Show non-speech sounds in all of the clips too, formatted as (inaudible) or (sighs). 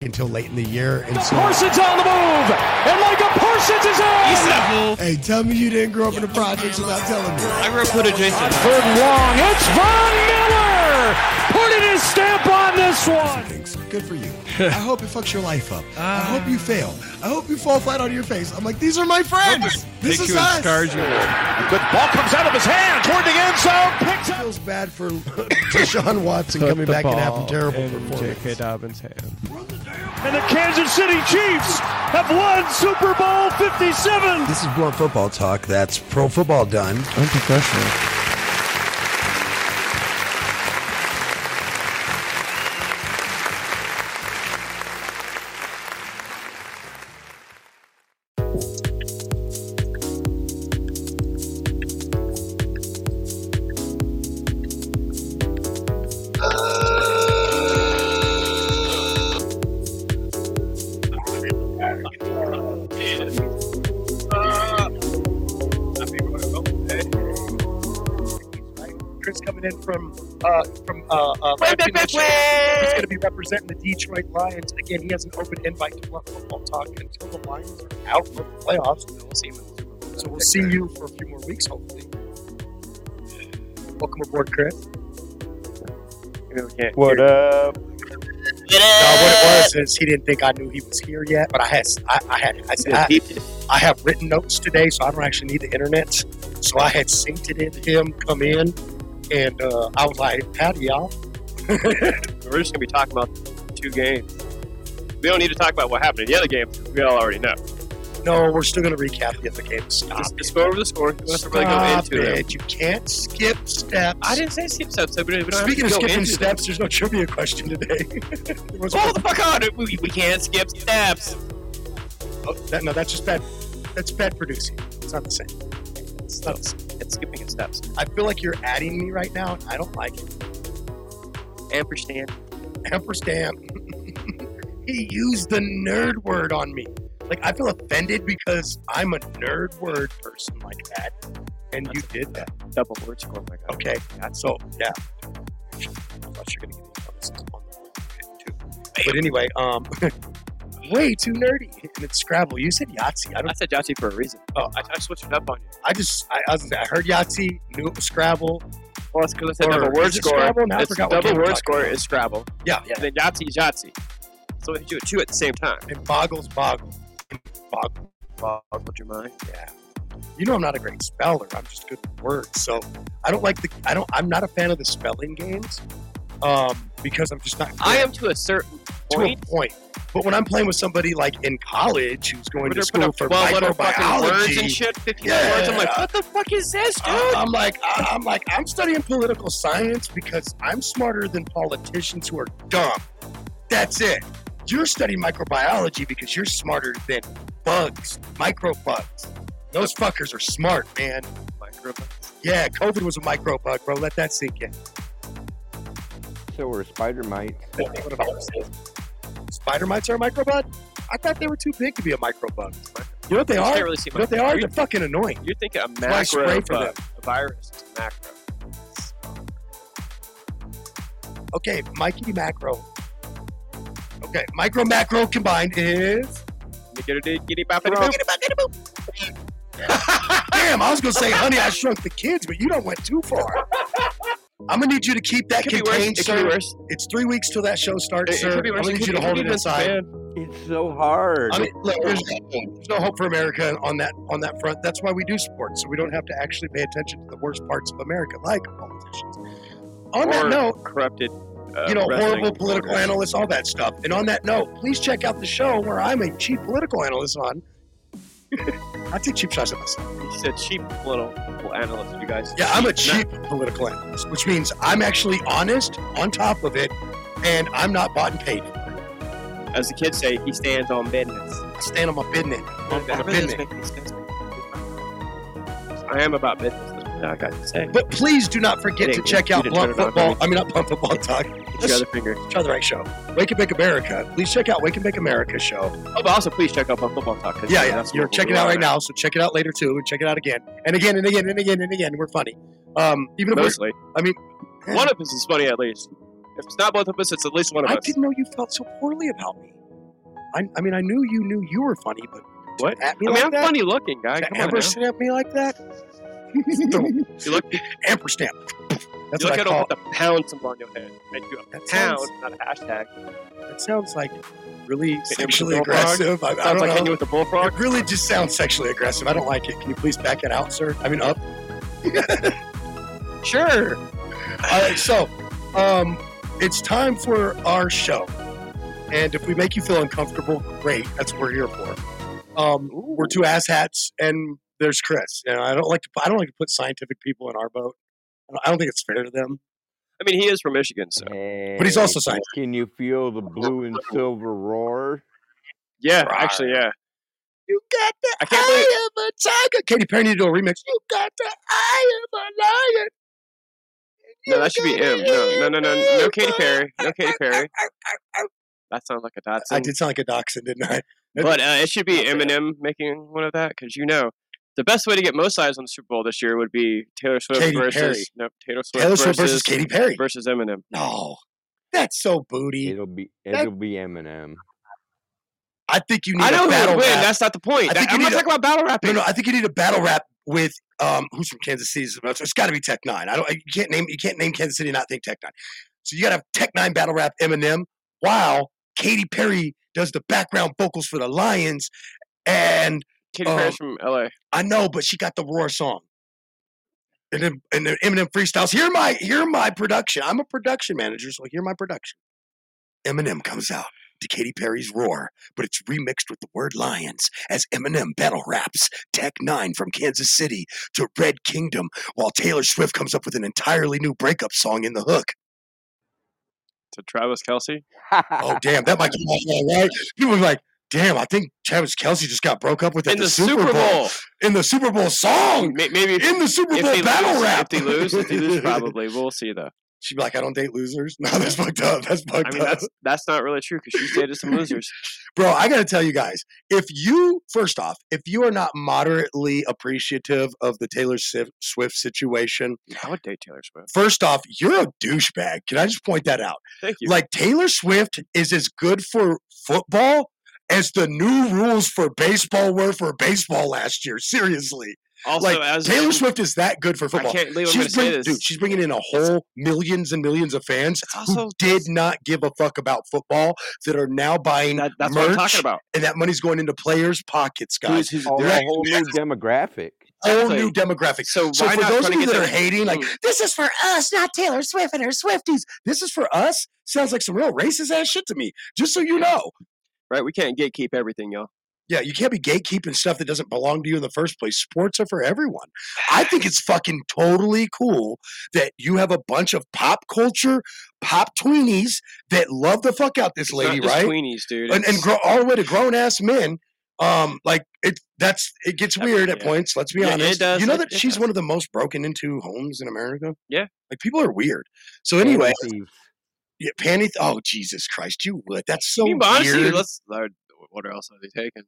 until late in the year. And so, Parsons on the move, and Micah Parsons is in. hey, tell me you didn't grow up in the projects without telling me. I grew up with adjacent. Third long, it's Von Miller putting his stamp on this one. Thanks. Good for you. I (laughs) hope it fucks your life up. I ah. hope you fail. I hope you fall flat on your face. I'm like, these are my friends. This is you and us. scars you. Good ball comes out of his hand toward the end zone. Picks up. feels bad for Deshaun Watson Put coming back and having terrible in performance. J.K. Dobbins' hand. And the Kansas City Chiefs have won Super Bowl 57. This is Blunt Football Talk. That's pro football done. Unprofessional. Representing the Detroit Lions. Again, he has an open invite to Blunt Football Talk until the Lions are out of the playoffs. We'll see him in the Super Bowl. So we'll see you for a few more weeks, hopefully. Welcome aboard, Chris. What up? No, what it was is he didn't think I knew he was here yet, but I had I, I had I said I, I have written notes today, so I don't actually need the internet. So I had synced it in him come in, and uh, I was like, "Howdy, y'all." We're just gonna be talking about two games. We don't need to talk about what happened in the other games. We all already know. No, we're still going to recap the other game. Stop. Just, just go over the score. We don't have to really go into it. it. You can't skip steps. I didn't say skip steps. so we don't, we don't Speaking of skipping steps, there's no trivia question today. (laughs) Hold the fuck on! We, we can't skip steps. oh, that, no, that's just bad. That's bad producing. It's not the same. It's not the same. It's skipping steps. I feel like you're adding me right now, and I don't like it. Ampersand. Ampersand. (laughs) he used the nerd word on me. Like I feel offended because I'm a nerd word person like that, and you did that. Double word score. My God. Okay, so yeah. I thought you were gonna get on too. But anyway, um, (laughs) way too nerdy. And it's Scrabble. You said Yahtzee. I I don't. I said Yahtzee for a reason. Oh. I, I switched it up on you. I just. I, I, was, I heard Yahtzee. Knew it was Scrabble. Well, it's because I said double word score. Scrabble? It's double word score about. is Scrabble. Yeah, yeah. And then Yahtzee is Yahtzee. So we do it two at the same time. And boggles boggle. Boggle. Boggled your mind. Yeah. You know I'm not a great speller. I'm just good with words. So I don't like the. I don't. I'm not a fan of the spelling games. Um, because I'm just not. I am to a certain to point. a point. But when I'm playing with somebody like in college who's going to school for up 12 letter fucking words and shit, 15 Yeah. words. I'm like, what the fuck is this, dude? I'm like, I'm like, I'm studying political science because I'm smarter than politicians who are dumb. That's it. You're studying microbiology because you're smarter than bugs, microbugs. Those fuckers are smart, man. Microbugs. Yeah, COVID was a microbug, bro. Let that sink in. So we're spider mites. Spider mites are a microbug? I thought they were too big to be a microbug. You know what they You are? really You know what they are? You're, They're fucking annoying. you're thinking a why spray macro for them. a virus is a macro. Okay, Mikey macro. Okay, micro macro combined is. Giggity, giddy, boppity, boop. Damn, I was gonna say, honey, I shrunk the kids, but you don't went too far. I'm gonna need you to keep that It could be worse. contained, It could be sir. worse. It's three weeks till that show starts, It, it sir. could be I'm worse. gonna need could you to be- hold could it be inside. bad. It's so hard. I mean, look, there's, there's no hope for America on that on that front. That's why we do sports, so we don't have to actually pay attention to the worst parts of America, like politicians. On that Or note, corrupted. Uh, you know, wrestling horrible political reporters. analysts, all that stuff. And on that note, please check out the show where I'm a chief political analyst on. (laughs) I take cheap shots at myself. He said cheap political analyst. You guys. Yeah, I'm a Not- cheap political analyst, which means I'm actually honest, on top of it, and I'm not bought and paid. As the kids say, he stands on business. I stand on my business. On my business. I am about business. I got to say. But please do not forget to check out Blunt Football. I mean, not Blunt Football Talk. Put your other finger. Try the right show. Wake and Bake America. Please check out Wake and Bake America show. Oh, but also please check out my football Talk. Yeah, yeah. You're checking it out right now, so check it out later too, and check it out again and again and again and again and again. We're funny. Um, even if Mostly. I mean, one of us is funny at least. If it's not both of us, it's at least one of I us. I didn't know you felt so poorly about me. I, I mean, I knew you knew you were funny, but What? At me I mean, like I'm that? funny looking, guy. To Come ever now. snap me like that? (laughs) You look, you Ampersand. That's look at with the pound symbol on your head. Make you a That pound, sounds- not a hashtag. That sounds like really sexually aggressive. I, I Sounds don't like you know. with the bullfrog. It really just sounds sexually aggressive. I don't like it. Can you please back it out, sir? I mean, up. (laughs) Sure. All right, so um, it's time for our show, and if we make you feel uncomfortable, great. That's what we're here for. Um, we're two asshats, and there's Chris. You know, I don't like to. I don't like to put scientific people in our boat. I don't- I don't think it's fair to them. I mean, he is from Michigan, so But he's also scientific. Can you feel the blue and silver roar? yeah, Right. actually, yeah. You got the I can't believe- eye of a tiger. Katy Perry need to do a remix. You got the eye of a lion. No, that should be him. No, no, no, no, no, Katy Perry, no Katy Perry. That sounds like a dachshund. I did sound like a dachshund, didn't I? But uh, it should be Eminem making one of that because you know the best way to get most eyes on the Super Bowl this year would be Taylor Swift Katy versus Perry. no Taylor Swift Taylor versus, Swift versus Katy Perry. versus Eminem. No, that's so booty. It'll be it'll be Eminem. I think you need I know a who battle would win. rap. That's not the point. I think That- I'm you not need a- talking about battle rap. No, no, I think you need a battle rap with um who's from Kansas City. So it's got to be Tech N9ne. I don't. You can't name. You can't name Kansas City and not think Tech N9ne. So you got to have Tech N9ne battle rap Eminem while Katy Perry does the background vocals for the Lions, and Katy Perry's uh, from LA. I know, but she got the roar song. And then and then Eminem freestyles. Hear my hear my production. I'm a production manager, so hear my production. Eminem comes out to Katy Perry's roar, but it's remixed with the word lions as Eminem battle raps Tech N9ne from Kansas City to Red Kingdom, while Taylor Swift comes up with an entirely new breakup song in the hook. To Travis Kelce. Oh damn, that might come off all right. People were like, damn, I think Travis Kelce just got broke up with In the, Super Bowl. in the Super Bowl song. Maybe if, In the Super Bowl battle lose, rap. If they lose, if they lose, (laughs) probably. We'll see though. She'd be like, I don't date losers. (laughs) No, that's fucked up. That's fucked I mean, up. that's that's not really true because she's dated some losers. (laughs) Bro, I got to tell you guys, if you, first off, if you are not moderately appreciative of the Taylor Swift Swift situation, I would date Taylor Swift. first off, you're a douchebag. Can I just point that out? Thank you. Like, Taylor Swift is as good for football as the new rules for baseball were for baseball last year. Seriously. also, like, as Taylor Swift is that good for I football. can't believe I'm going She's say bringing, this. dude, she's bringing in a whole millions and millions of fans It's who also did not give a fuck about football that are now buying that, that's merch, what I'm talking about. and that money's going into players' pockets, guys. Who's, who's, Oh, they're a whole new demographic. Whole exactly. new demographic. So, So why for those try of you that are their- hating, like Mm. this is for us, not Taylor Swift and her Swifties. This is for us. Sounds like some real racist ass shit to me. Just so you know. Right, we can't gatekeep everything, y'all. Yeah, you can't be gatekeeping stuff that doesn't belong to you in the first place. Sports are for everyone. I think it's fucking totally cool that you have a bunch of pop culture, pop tweenies that love the fuck out this It's lady, not just right? Tweenies, dude. and, and It's- grow, all the way to grown ass men. Um, like it, that's it gets Yeah, weird at yeah. points. Let's be Yeah, it honest. does, You know that it she's does. one of the most broken into homes in America. Yeah. like people are weird. So anyway, Panty thieves. Yeah, panty. Oh Jesus Christ, you would. That's so I mean, honestly, weird. let's. uh, What else are they taking?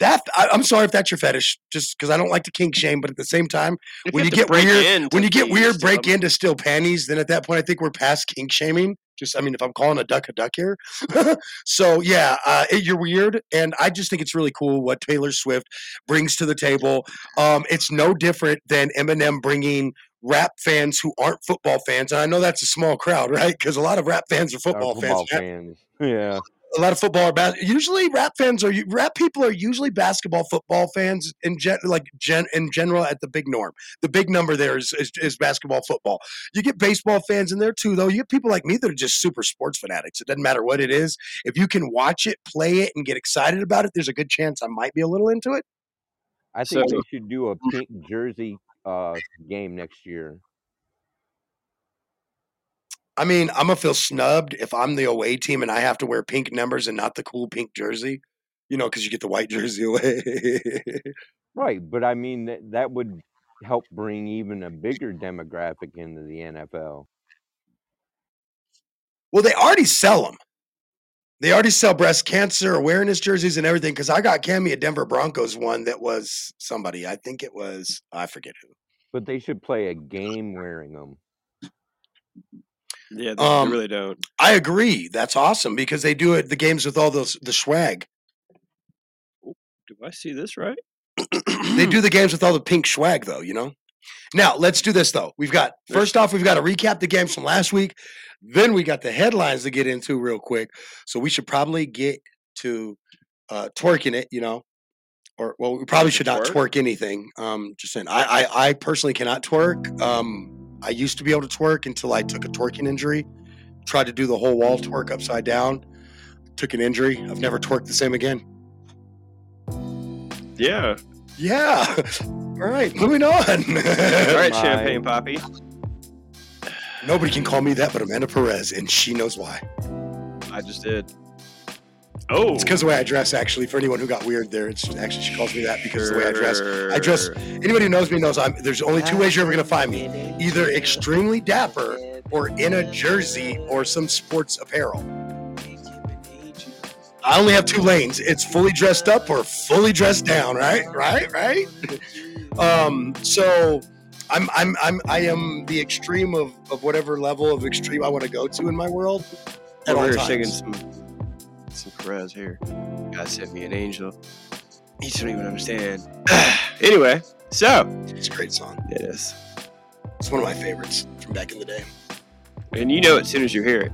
That I, I'm sorry if that's your fetish, just because I don't like to kink shame, but at the same time, If when you get weird, when you get weird, break in to steal panties, then at that point, I think we're past kink shaming. Just, I mean, if I'm calling a duck a duck here, (laughs) so yeah, uh, it, you're weird, and I just think it's really cool what Taylor Swift brings to the table. Um, it's no different than Eminem bringing rap fans who aren't football fans, and I know that's a small crowd, (laughs) right? Because a lot of rap fans are Our football, football fans. fans. Yeah. A lot of football are bas- usually rap fans are rap people are usually basketball football fans in gen like gen in general at the big norm. The big number there is, is is basketball football. You get baseball fans in there too, though. You get people like me that are just super sports fanatics. It doesn't matter what it is. If you can watch it, play it, and get excited about it, there's a good chance I might be a little into it. I think So- they should do a mm-hmm. pink jersey uh, game next year. I mean, I'm gonna feel snubbed if I'm the away team and I have to wear pink numbers and not the cool pink jersey. You know, because you get the white (laughs) jersey away. Right, but I mean that that would help bring even a bigger demographic into the NFL. Well, they already sell them. They already sell breast cancer awareness jerseys and everything. Because I got Cammy a Denver Broncos one that was somebody. I think it was I forget who. But they should play a game wearing them. Yeah, they, Um, they really don't. I agree. That's awesome because they do it the games with all those the swag. Do I see this right? They do the games with all the pink swag though, you know? Now, let's do this though. We've got first off, we've got to recap the games from last week. Then we got the headlines to get into real quick. So we should probably get to uh twerking it, you know. Or well, we probably should not twerk? anything. Um just saying. I I, I personally cannot twerk. Um I used to be able to twerk until I took a twerking injury. Tried to do the whole wall twerk upside down. Took an injury. I've never twerked the same again. Yeah. Yeah. All right, moving on. All right, (laughs) My- Champagne Poppy. Nobody can call me that but Amanda Perez, and she knows why. I just did. Oh. It's because the way I dress, actually. For anyone who got weird there, it's actually she calls me that because of the way I dress. I dress. Anybody who knows me knows I'm. There's only two ways you're ever gonna find me: either extremely dapper or in a jersey or some sports apparel. I only have two lanes. It's fully dressed up or fully dressed down. Right, right, right. um. So. I'm, I'm, I'm, I am the extreme of, of whatever level of extreme I want to go to in my world at all Over here times. singing some some Perez here. God sent me an angel. You don't even understand. (sighs) anyway, so It's a great song. it is. It's one of my favorites from back in the day. And you know it as soon as you hear it.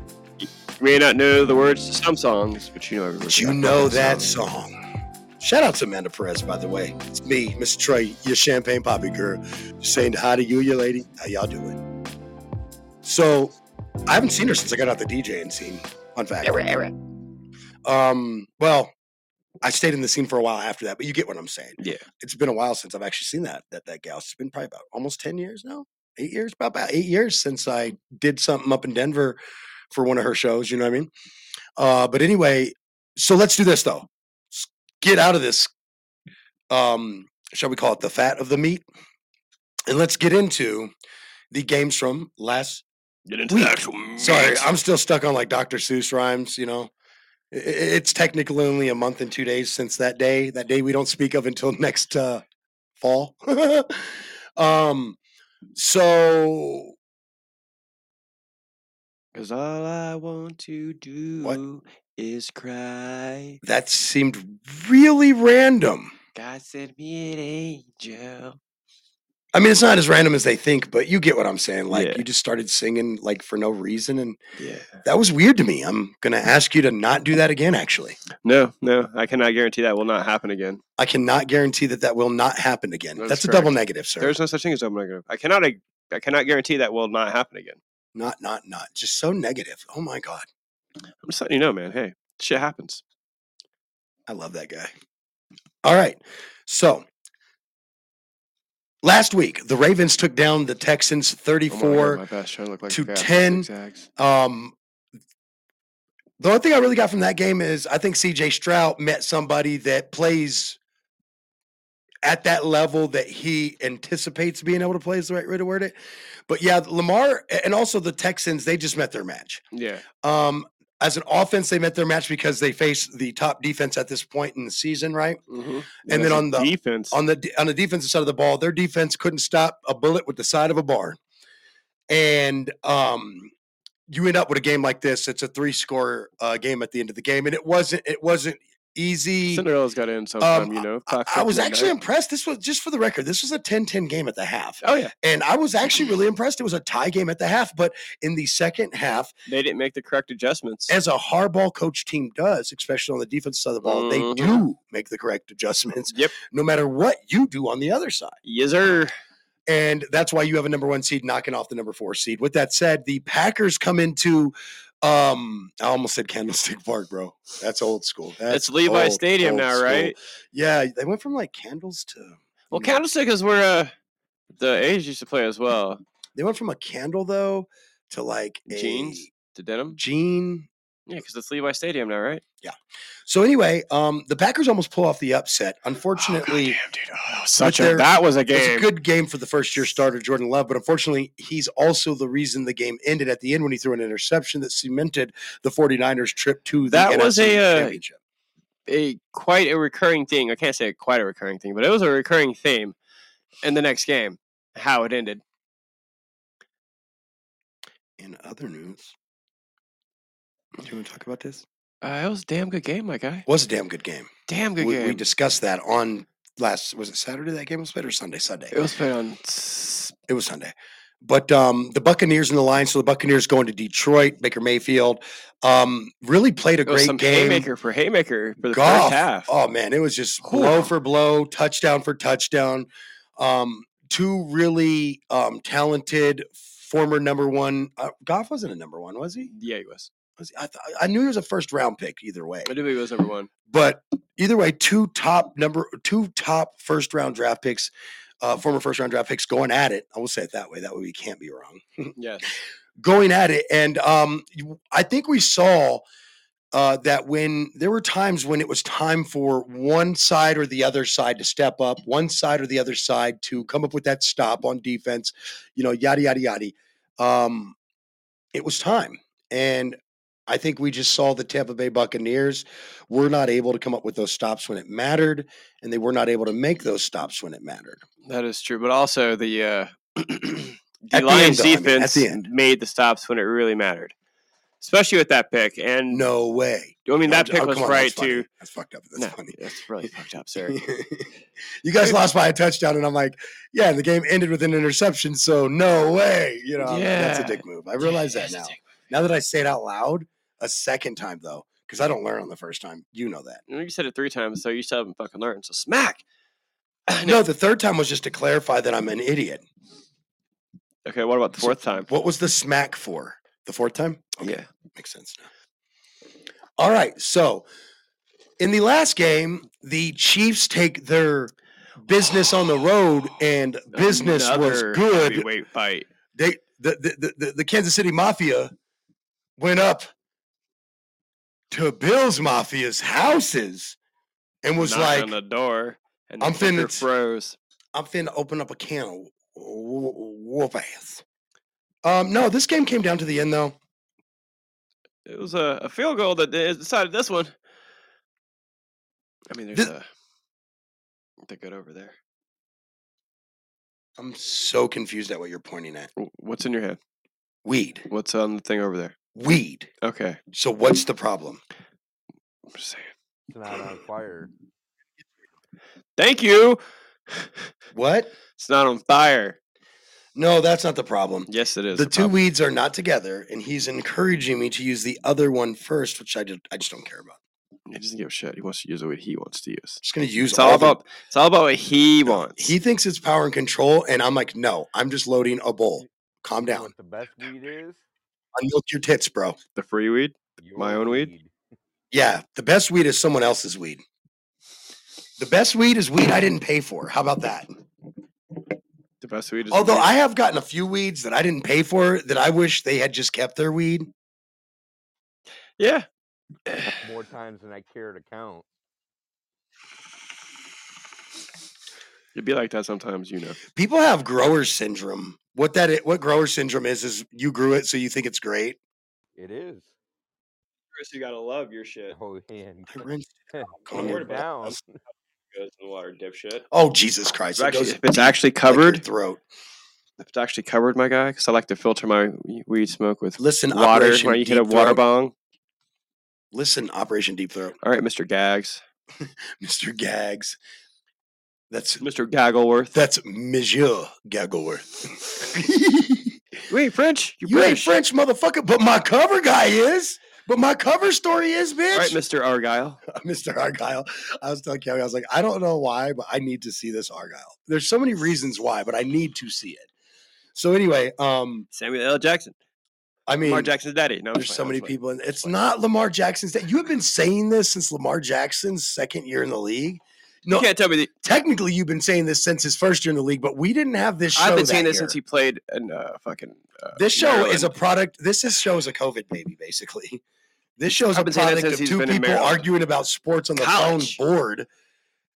You may not know the words to some songs, but you know every word. But you that know that song. song. Shout out to Amanda Perez, by the way. It's me, Mr. Trey, your champagne poppy girl, saying hi to you, your lady. How y'all doing? So, I haven't seen her since I got out the DJing scene. Fun fact. Um, well, I stayed in the scene for a while after that, but you get what I'm saying. Yeah. It's been a while since I've actually seen that that that gal. It's been probably about almost 10 years now. Eight years, about, about eight years since I did something up in Denver for one of her shows, you know what I mean? Uh, but anyway, so let's do this though. S- Get out of this um, shall we call it the fat of the meat? And let's get into the games from last Get into Week. Sorry. I'm still stuck on like Dr. Seuss rhymes, you know. It's technically only a month and two days since that day. That day we don't speak of until next uh, fall. (laughs) um, so Cause all I want to do is cry. that seemed really random. God sent me an angel. I mean, it's not as random as they think, but you get what I'm saying. Like Yeah. you just started singing like for no reason, and Yeah. that was weird to me. I'm gonna ask you to not do that again. Actually, No, no, I cannot guarantee that will not happen again. I cannot guarantee that that will not happen again. That's That's, a double negative, sir. There's no such thing as a double negative. I cannot. I cannot guarantee that will not happen again. Not, not, not. Just so negative. Oh my god. I'm just letting you know, man. Hey, shit happens. I love that guy. All right. So last week, the Ravens took down the Texans Oh God, 34. my best trying to like to a cat with 10. um, the only thing I really got from that game is I think CJ Stroud met somebody that plays at that level that he anticipates being able to play is the right way to word it. But yeah, Lamar and also the Texans, they just met their match. Yeah, Um, as an offense, they met their match because they faced the top defense at this point in the season, right? mm-hmm. And then on the- defense, on the on the defensive side of the ball, their defense couldn't stop a bullet with the side of a barn. And um, you end up with a game like this. It's a three score uh, game at the end of the game, and it wasn't it wasn't easy. Cinderella's got in sometime. Um, you know, I, I was actually midnight. impressed. This was just for the record. This was a 10-10 game at the half. Oh yeah, And I was actually really impressed. It was a tie game at the half, but in the second half, they didn't make the correct adjustments. as a hardball coach team does, especially on the defensive side of the ball, Mhm. they do make the correct adjustments, Yep. no matter what you do on the other side. yes, sir. and that's why you have a number one seed knocking off the number four seed. With that said, the Packers come into um I almost said Candlestick Park, bro. That's old school. That's It's Levi old, Stadium old now, school. right? Yeah, they went from like candles to Well, Candlestick is where uh, the A's used to play as well. they went from a candle though to like a Jeans to denim. jean. Yeah, because it's Levi Stadium now, right? Yeah. So anyway, um the Packers almost pull off the upset. Unfortunately, Oh, dude, oh, that was such their- a that was a It was game. a good game for the first year starter, Jordan Love, but unfortunately, he's also the reason the game ended at the end when he threw an interception that cemented the 49ers' trip to the That was NFC a, uh, championship. a quite a recurring thing. I can't say quite a recurring thing, but it was a recurring theme in the next game. How it ended. In other news, do you want to talk about this? Uh, it was a damn good game, my guy. Was a damn good game. Damn good We, game. we discussed that on last. Was it Saturday that game was played or Sunday? Sunday. it was played on. It was Sunday. But um, the Buccaneers and the Lions. So the Buccaneers going to Detroit. Baker Mayfield um, really played a It was great game. haymaker for haymaker for the Goff. first half. Oh man, it was just blow for blow, touchdown for touchdown. Um, two really um, talented former number one. Uh, Goff wasn't a number one, was he? Yeah, he was. Was? I, th- I knew he was a first round pick either way. I do believe he was number one. But either way, two top number two top first round draft picks, uh, former first round draft picks going at it. I will say it that way. That way we can't be wrong. (laughs) Yes. going at it. And um, I think we saw uh, that when there were times when it was time for one side or the other side to step up, one side or the other side to come up with that stop on defense, you know, yada, yada, yada. Um, it was time. And I think we just saw the Tampa Bay Buccaneers were not able to come up with those stops when it mattered, and they were not able to make those stops when it mattered. That is true, but also the uh, (clears throat) the At the Lions end, though, I mean, defense the made the stops when it really mattered, especially with that pick. And No way. I mean No, that j- pick oh, was on, right that's to. That's fucked up. That's no, funny. that's really (laughs) fucked up, sir. you guys lost by a touchdown, and I'm like, yeah, the game ended with an interception, so no way. You know, that's a dick move. I realize that now. Now that I say it out loud a second time, though, because I don't learn on the first time. You know that. You said it three times, so you still haven't fucking learned. So smack. (clears throat) No, the third time was just to clarify that I'm an idiot. Okay, what about the So- fourth time? What was the smack for? The fourth time? Okay, Yeah. makes sense now. All right, so in the last game, the Chiefs take their business on the (sighs) road, and business was good. Heavyweight fight. they the the, the the the Kansas City Mafia went up to Bill's Mafia's houses and was knocked like, on the door, and I'm finna- froze. "I'm finna open up a can of whoop ass." Um, no, this game came down to the end though. It was a, a field goal that decided this one. I mean, there's Thi- a they're good over there. I'm so confused at what you're pointing at. What's in your head? Weed, What's on the thing over there? Weed. Okay, So what's the problem? I'm just saying. It's not on fire. Thank you. What? It's not on fire. No, that's not the problem. Yes, it is. the a two problem. weeds are not together, and he's encouraging me to use the other one first, which I just I just don't care about. He doesn't give a shit. He wants to use the what he wants to use. just gonna use It's all the- about. It's all about what he wants. He thinks it's power and control, and I'm like, no, I'm just loading a bowl. Calm down. What the best weed is? Unmilk your tits, bro. the free weed. My Your own weed? Yeah, the best weed is someone else's weed. The best weed is weed I didn't pay for. How about that? The best weed is. Although weed. I have gotten a few weeds that I didn't pay for that I wish they had just kept their weed. yeah. (sighs) More times than I care to count. It'd be like that sometimes, you know. People have grower syndrome. What that i- what grower syndrome is is you grew it so you think it's great. It is. Chris, you gotta love your shit. Oh, and I rinsed (laughs) (laughs) it out. Calm I'm your worried butt. down. (laughs) Goes in the water, dipshit. Oh Jesus Christ! If, It actually, if it's deep actually like covered, throat. if it's actually covered, my guy, because I like to filter my we- weed smoke with Listen, water Operation when you hit a water Throat. bong. Listen, Operation Deep Throat, All right, Mr. Gags, Mr. Gags. That's Mr. Gaggleworth. that's Monsieur Gaggleworth. (laughs) you ain't French. You're you ain't French, motherfucker, but my cover guy is. But my cover story is, bitch. All right, Mr. Argyle. (laughs) Mr. Argyle. I was telling Kelly, I was like, I don't know why, but I need to see this Argyle. There's so many reasons why, but I need to see it. So anyway, um, Samuel L. Jackson. I mean, Lamar Jackson's daddy. No, there's so many people, and it's not Lamar Jackson's. That you have been saying this since Lamar Jackson's second year in the league. No, You can't tell me that. technically you've been saying this since his first year in the league, but we didn't have this show. I've been saying this year. since he played in uh, fucking. Uh, This show is a product. This is show is a COVID baby, basically. This show is I've a product of two people arguing about sports on the College. phone board.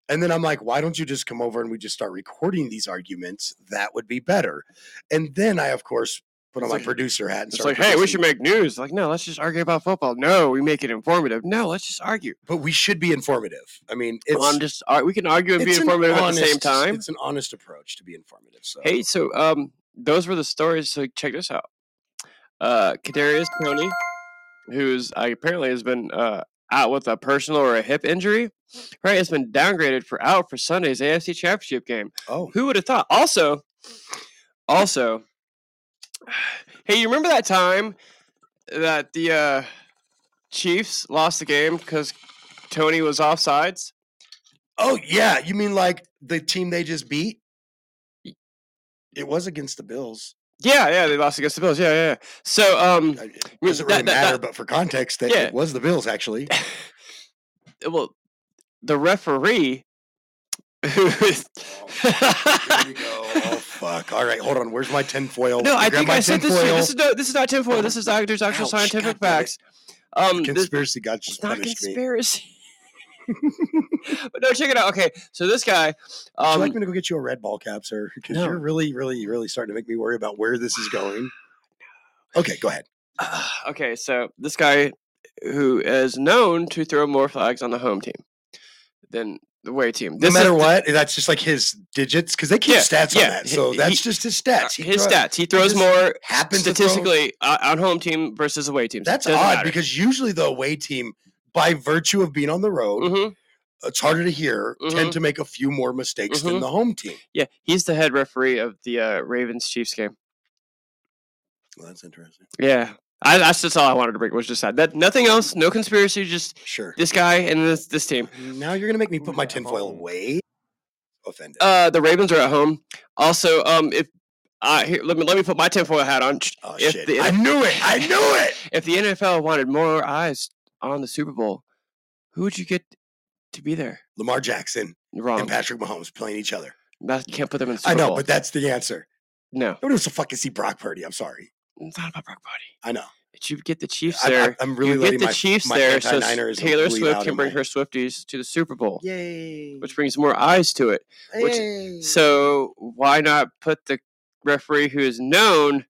And then I'm like, why don't you just come over and we just start recording these arguments? That would be better. And then I, of course, put on It's my like- producer hat and It's like, hey, we should make news. Like, no, let's just argue about football. No, we make it informative. No, let's just argue. But we should be informative. I mean, it's, Well, I'm just we can argue and be it's an informative at the same time. It's an honest approach to be informative. So Hey, so um, those were the stories. So check this out. uh, Kadarius Toney, who's uh, apparently has been uh, out with a personal or a hip injury, right? Has been downgraded for out for Sunday's AFC Championship game. Oh, Who would have thought? Also, also, (sighs) hey, you remember that time that the uh, Chiefs lost the game because Toney was offsides? oh yeah. You mean like the team they just beat? It was against the Bills. Yeah, yeah, they lost against the Bills. Yeah, yeah. yeah. So, um, It doesn't that- really that- matter, that- but for context, that Yeah. it was the Bills actually. (laughs) well, the referee. Is- (laughs) Here we go. Oh fuck! All right, hold on. Where's my tinfoil? no, I think I said this. This is no, this is not tinfoil. This is there's actual Ouch, scientific God facts. Um, this, Conspiracy God it's just not punished me. conspiracy. (laughs) but no, check it out. Okay, so this guy, Would you um, like me to go get you a red ball cap, sir? Because No. you're really, really, really starting to make me worry about where this is going. (sighs) Okay, go ahead. (sighs) okay, so this guy who is known to throw more flags on the home team than the away team. No matter is what, that's just like his digits because they keep Yeah, stats yeah, on that. So he- that's just his stats. He his throw- stats. He throws more happens throw- statistically uh, on home team versus away team. That's Doesn't odd matter. because usually the away team, by virtue of being on the road, Mhm. it's harder to hear, Mhm. tend to make a few more mistakes than Mhm. the home team. Yeah, he's the head referee of the uh, Ravens Chiefs game. Well, that's interesting. Yeah, I, that's just all I wanted to bring was just that. That nothing else, no conspiracy, just Sure. this guy and this this team. Now you're gonna make me put my tinfoil away. Offended. Uh, the Ravens are at home. Also, um, if uh, here, let me let me put my tinfoil hat on. oh if shit! the- I knew it. I knew it. If the NFL wanted more eyes on the Super Bowl, who would you get to be there? Lamar Jackson Wrong. and Patrick Mahomes playing each other. That you can't put them in the Super I know, Bowl. but that's the answer. no, Nobody wants to fucking see Brock Purdy. I'm sorry. It's not about Brock Purdy. I know. It should get the Chiefs there. I'm really you get the my- Chiefs my there, so Taylor Swift can bring my- her Swifties to the Super Bowl, Yay! which brings more eyes to it. which- So why not put the referee who is known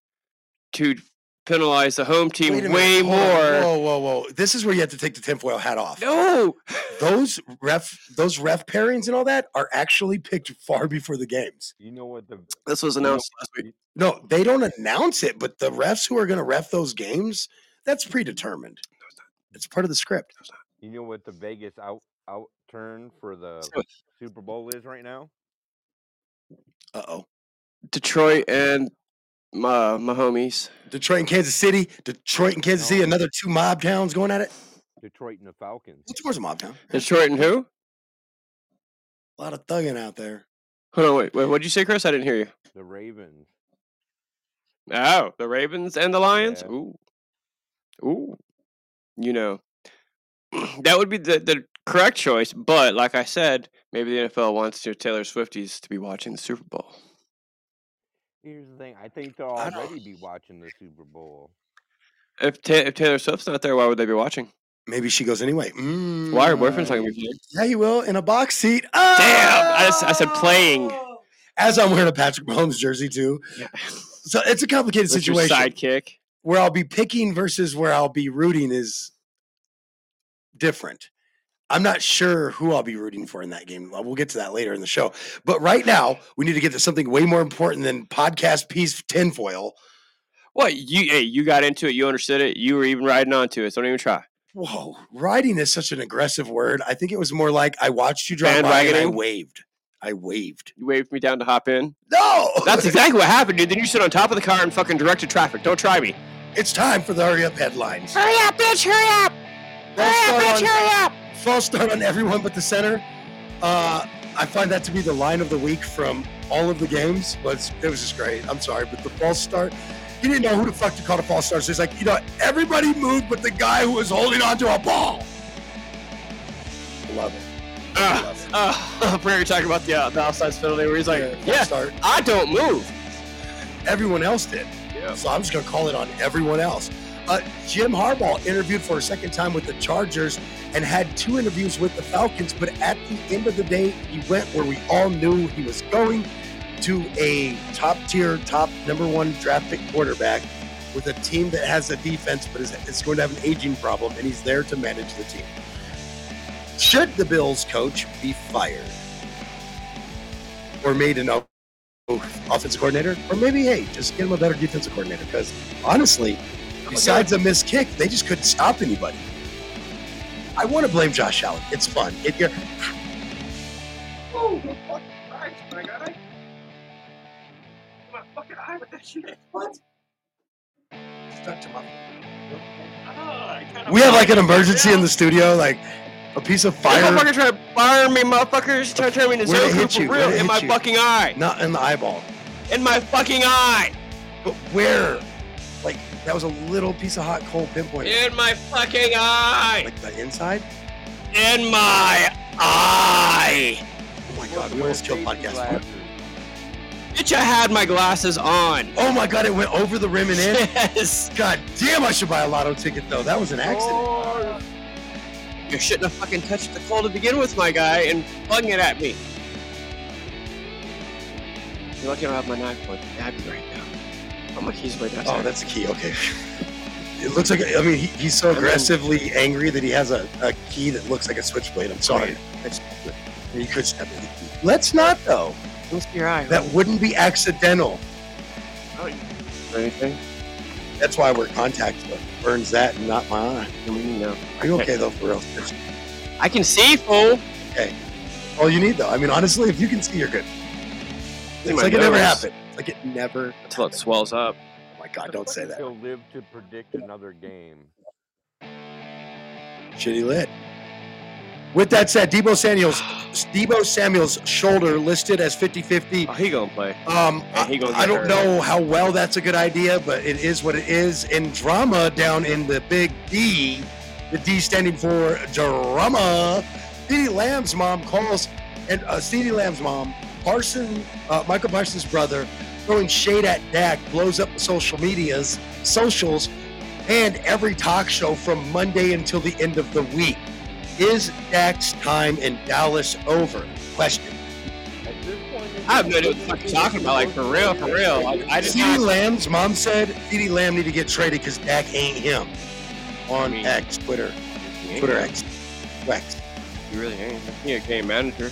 to penalize the home team Wait a minute, way more? Whoa, whoa, whoa! This is where you have to take the tinfoil hat off. No, Those ref, those ref pairings and all that are actually picked far before the games. You know what the this was announced last week. No, they don't announce it, but the refs who are going to ref those games, that's predetermined. It's part of the script. you know what the Vegas out out turn for the Super Bowl is right now? Uh oh. Detroit and uh, my homies. Detroit and Kansas City. Detroit and Kansas City. Another two mob towns going at it. Detroit and the Falcons. Of course, a mob town. Detroit and who? A lot of thugging out there. Hold on, wait, wait. What did you say, Chris? I didn't hear you. The Ravens. Oh, the Ravens and the Lions. Yeah. Ooh, ooh. You know, (clears throat) that would be the the correct choice. But like I said, maybe the NFL wants their Taylor Swifties to be watching the Super Bowl. Here's the thing. I think they'll I don't- already be watching the Super Bowl. If, Ta- if Taylor Swift's not there, why would they be watching? Maybe she goes anyway. Mm, Why are boyfriend's not gonna be there? Yeah, you will in a box seat. Damn! I, just, I said playing. As I'm wearing a Patrick Mahomes jersey too. So it's a complicated With your situation. sidekick. Where I'll be picking versus where I'll be rooting is different. I'm not sure who I'll be rooting for in that game. Uh, we'll get to that later in the show. But right now, we need to get to something way more important than podcast piece tinfoil. What you? Hey, you got into it. You understood it. You were even riding onto it. So don't even try. Whoa, riding is such an aggressive word. I think it was more like I watched you drive by and I waved. I waved. You waved me down to hop in. No, That's exactly what happened, dude. Then you sit on top of the car and fucking directed traffic. Don't try me. it's time for the hurry up headlines. Hurry up, bitch! Hurry up! False start, on, Hurry up! False start on everyone but the center. Uh, I find that to be the line of the week from all of the games, but it was just great. I'm sorry, but the false start. He didn't know who the fuck to call a false start. So he's like, you know, everybody moved but the guy who was holding onto a ball. Love it. Uh, Love it. uh, (laughs) Prairie talking about the, uh, the offside penalty where he's like, false yeah, start. I don't move. Everyone else did. Yeah. So I'm just going to call it on everyone else. Uh, Jim Harbaugh interviewed for a second time with the Chargers and had two interviews with the Falcons, but at the end of the day, he went where we all knew he was going to a top tier, top number one draft pick quarterback with a team that has a defense, but is, is going to have an aging problem, and he's there to manage the team. Should the Bills coach be fired or made an offensive coordinator, or maybe hey, just get him a better defensive coordinator. Because honestly, Besides a missed kick, they just couldn't stop anybody. I want to blame Josh Allen. It's fun. It, you're, fucking eyes, my guy. My fucking eye with that shit. What? stuck to my- we have like an emergency in the studio, like a piece of Fire. Motherfucker trying to fire me, motherfuckers trying to turn me into Where'd it Zoku hit for you? real in my you? fucking eye. not in the eyeball. In my fucking eye. But where? That was a little piece of hot coal pinpoint. In my fucking eye. Like the inside. In my eye. Oh my god, we almost killed podcast. Bitch, I had my glasses on. Oh my god, it went over the rim and in. Yes. God damn, I should buy a lotto ticket though. That was an accident. You shouldn't have fucking touched the coal to begin with, my guy, and flung it at me. You're lucky I don't have my knife but you right now. I'm like, he's way down. Oh, that's the key. Okay. It looks like I mean he, he's so And then- aggressively angry that he has a, a key that looks like a switchblade. I'm sorry. You could step in the key. Let's not though. Let me see your eye. That wouldn't be accidental. Oh, or anything? That's why we're contacts though. Burns that and not my eye. I mean, you. Are you okay though for real? I can see, fool. Okay. All you need though. I mean honestly, if you can see, you're good. See It's like it never happened. It's like it never. Until it swells up. Oh my god! Don't say that. He'll live to predict another game. Shitty lit. With that said, Deebo Samuels, (sighs) Deebo Samuel's shoulder listed as 50-50. Oh, he gonna play. Um, Yeah, he I, gonna I don't hurt. know how well that's a good idea, but it is what it is. And drama down in the big D, the D standing for drama. CeeDee Lamb's mom calls, and uh, CeeDee Lamb's mom, Parson, uh, Michael Parsons' brother, throwing shade at Dak, blows up the social medias, socials, and every talk show from Monday until the end of the week. Is Dak's time in Dallas over? Question. At this point, in I have no idea what the fuck you're talking about. Like, for real, for real. Like, I just CeeDee Lamb's mom said CeeDee Lamb need to get traded because Dak ain't him. On I mean- X, Twitter, Twitter X, X. You really ain't. He a game manager.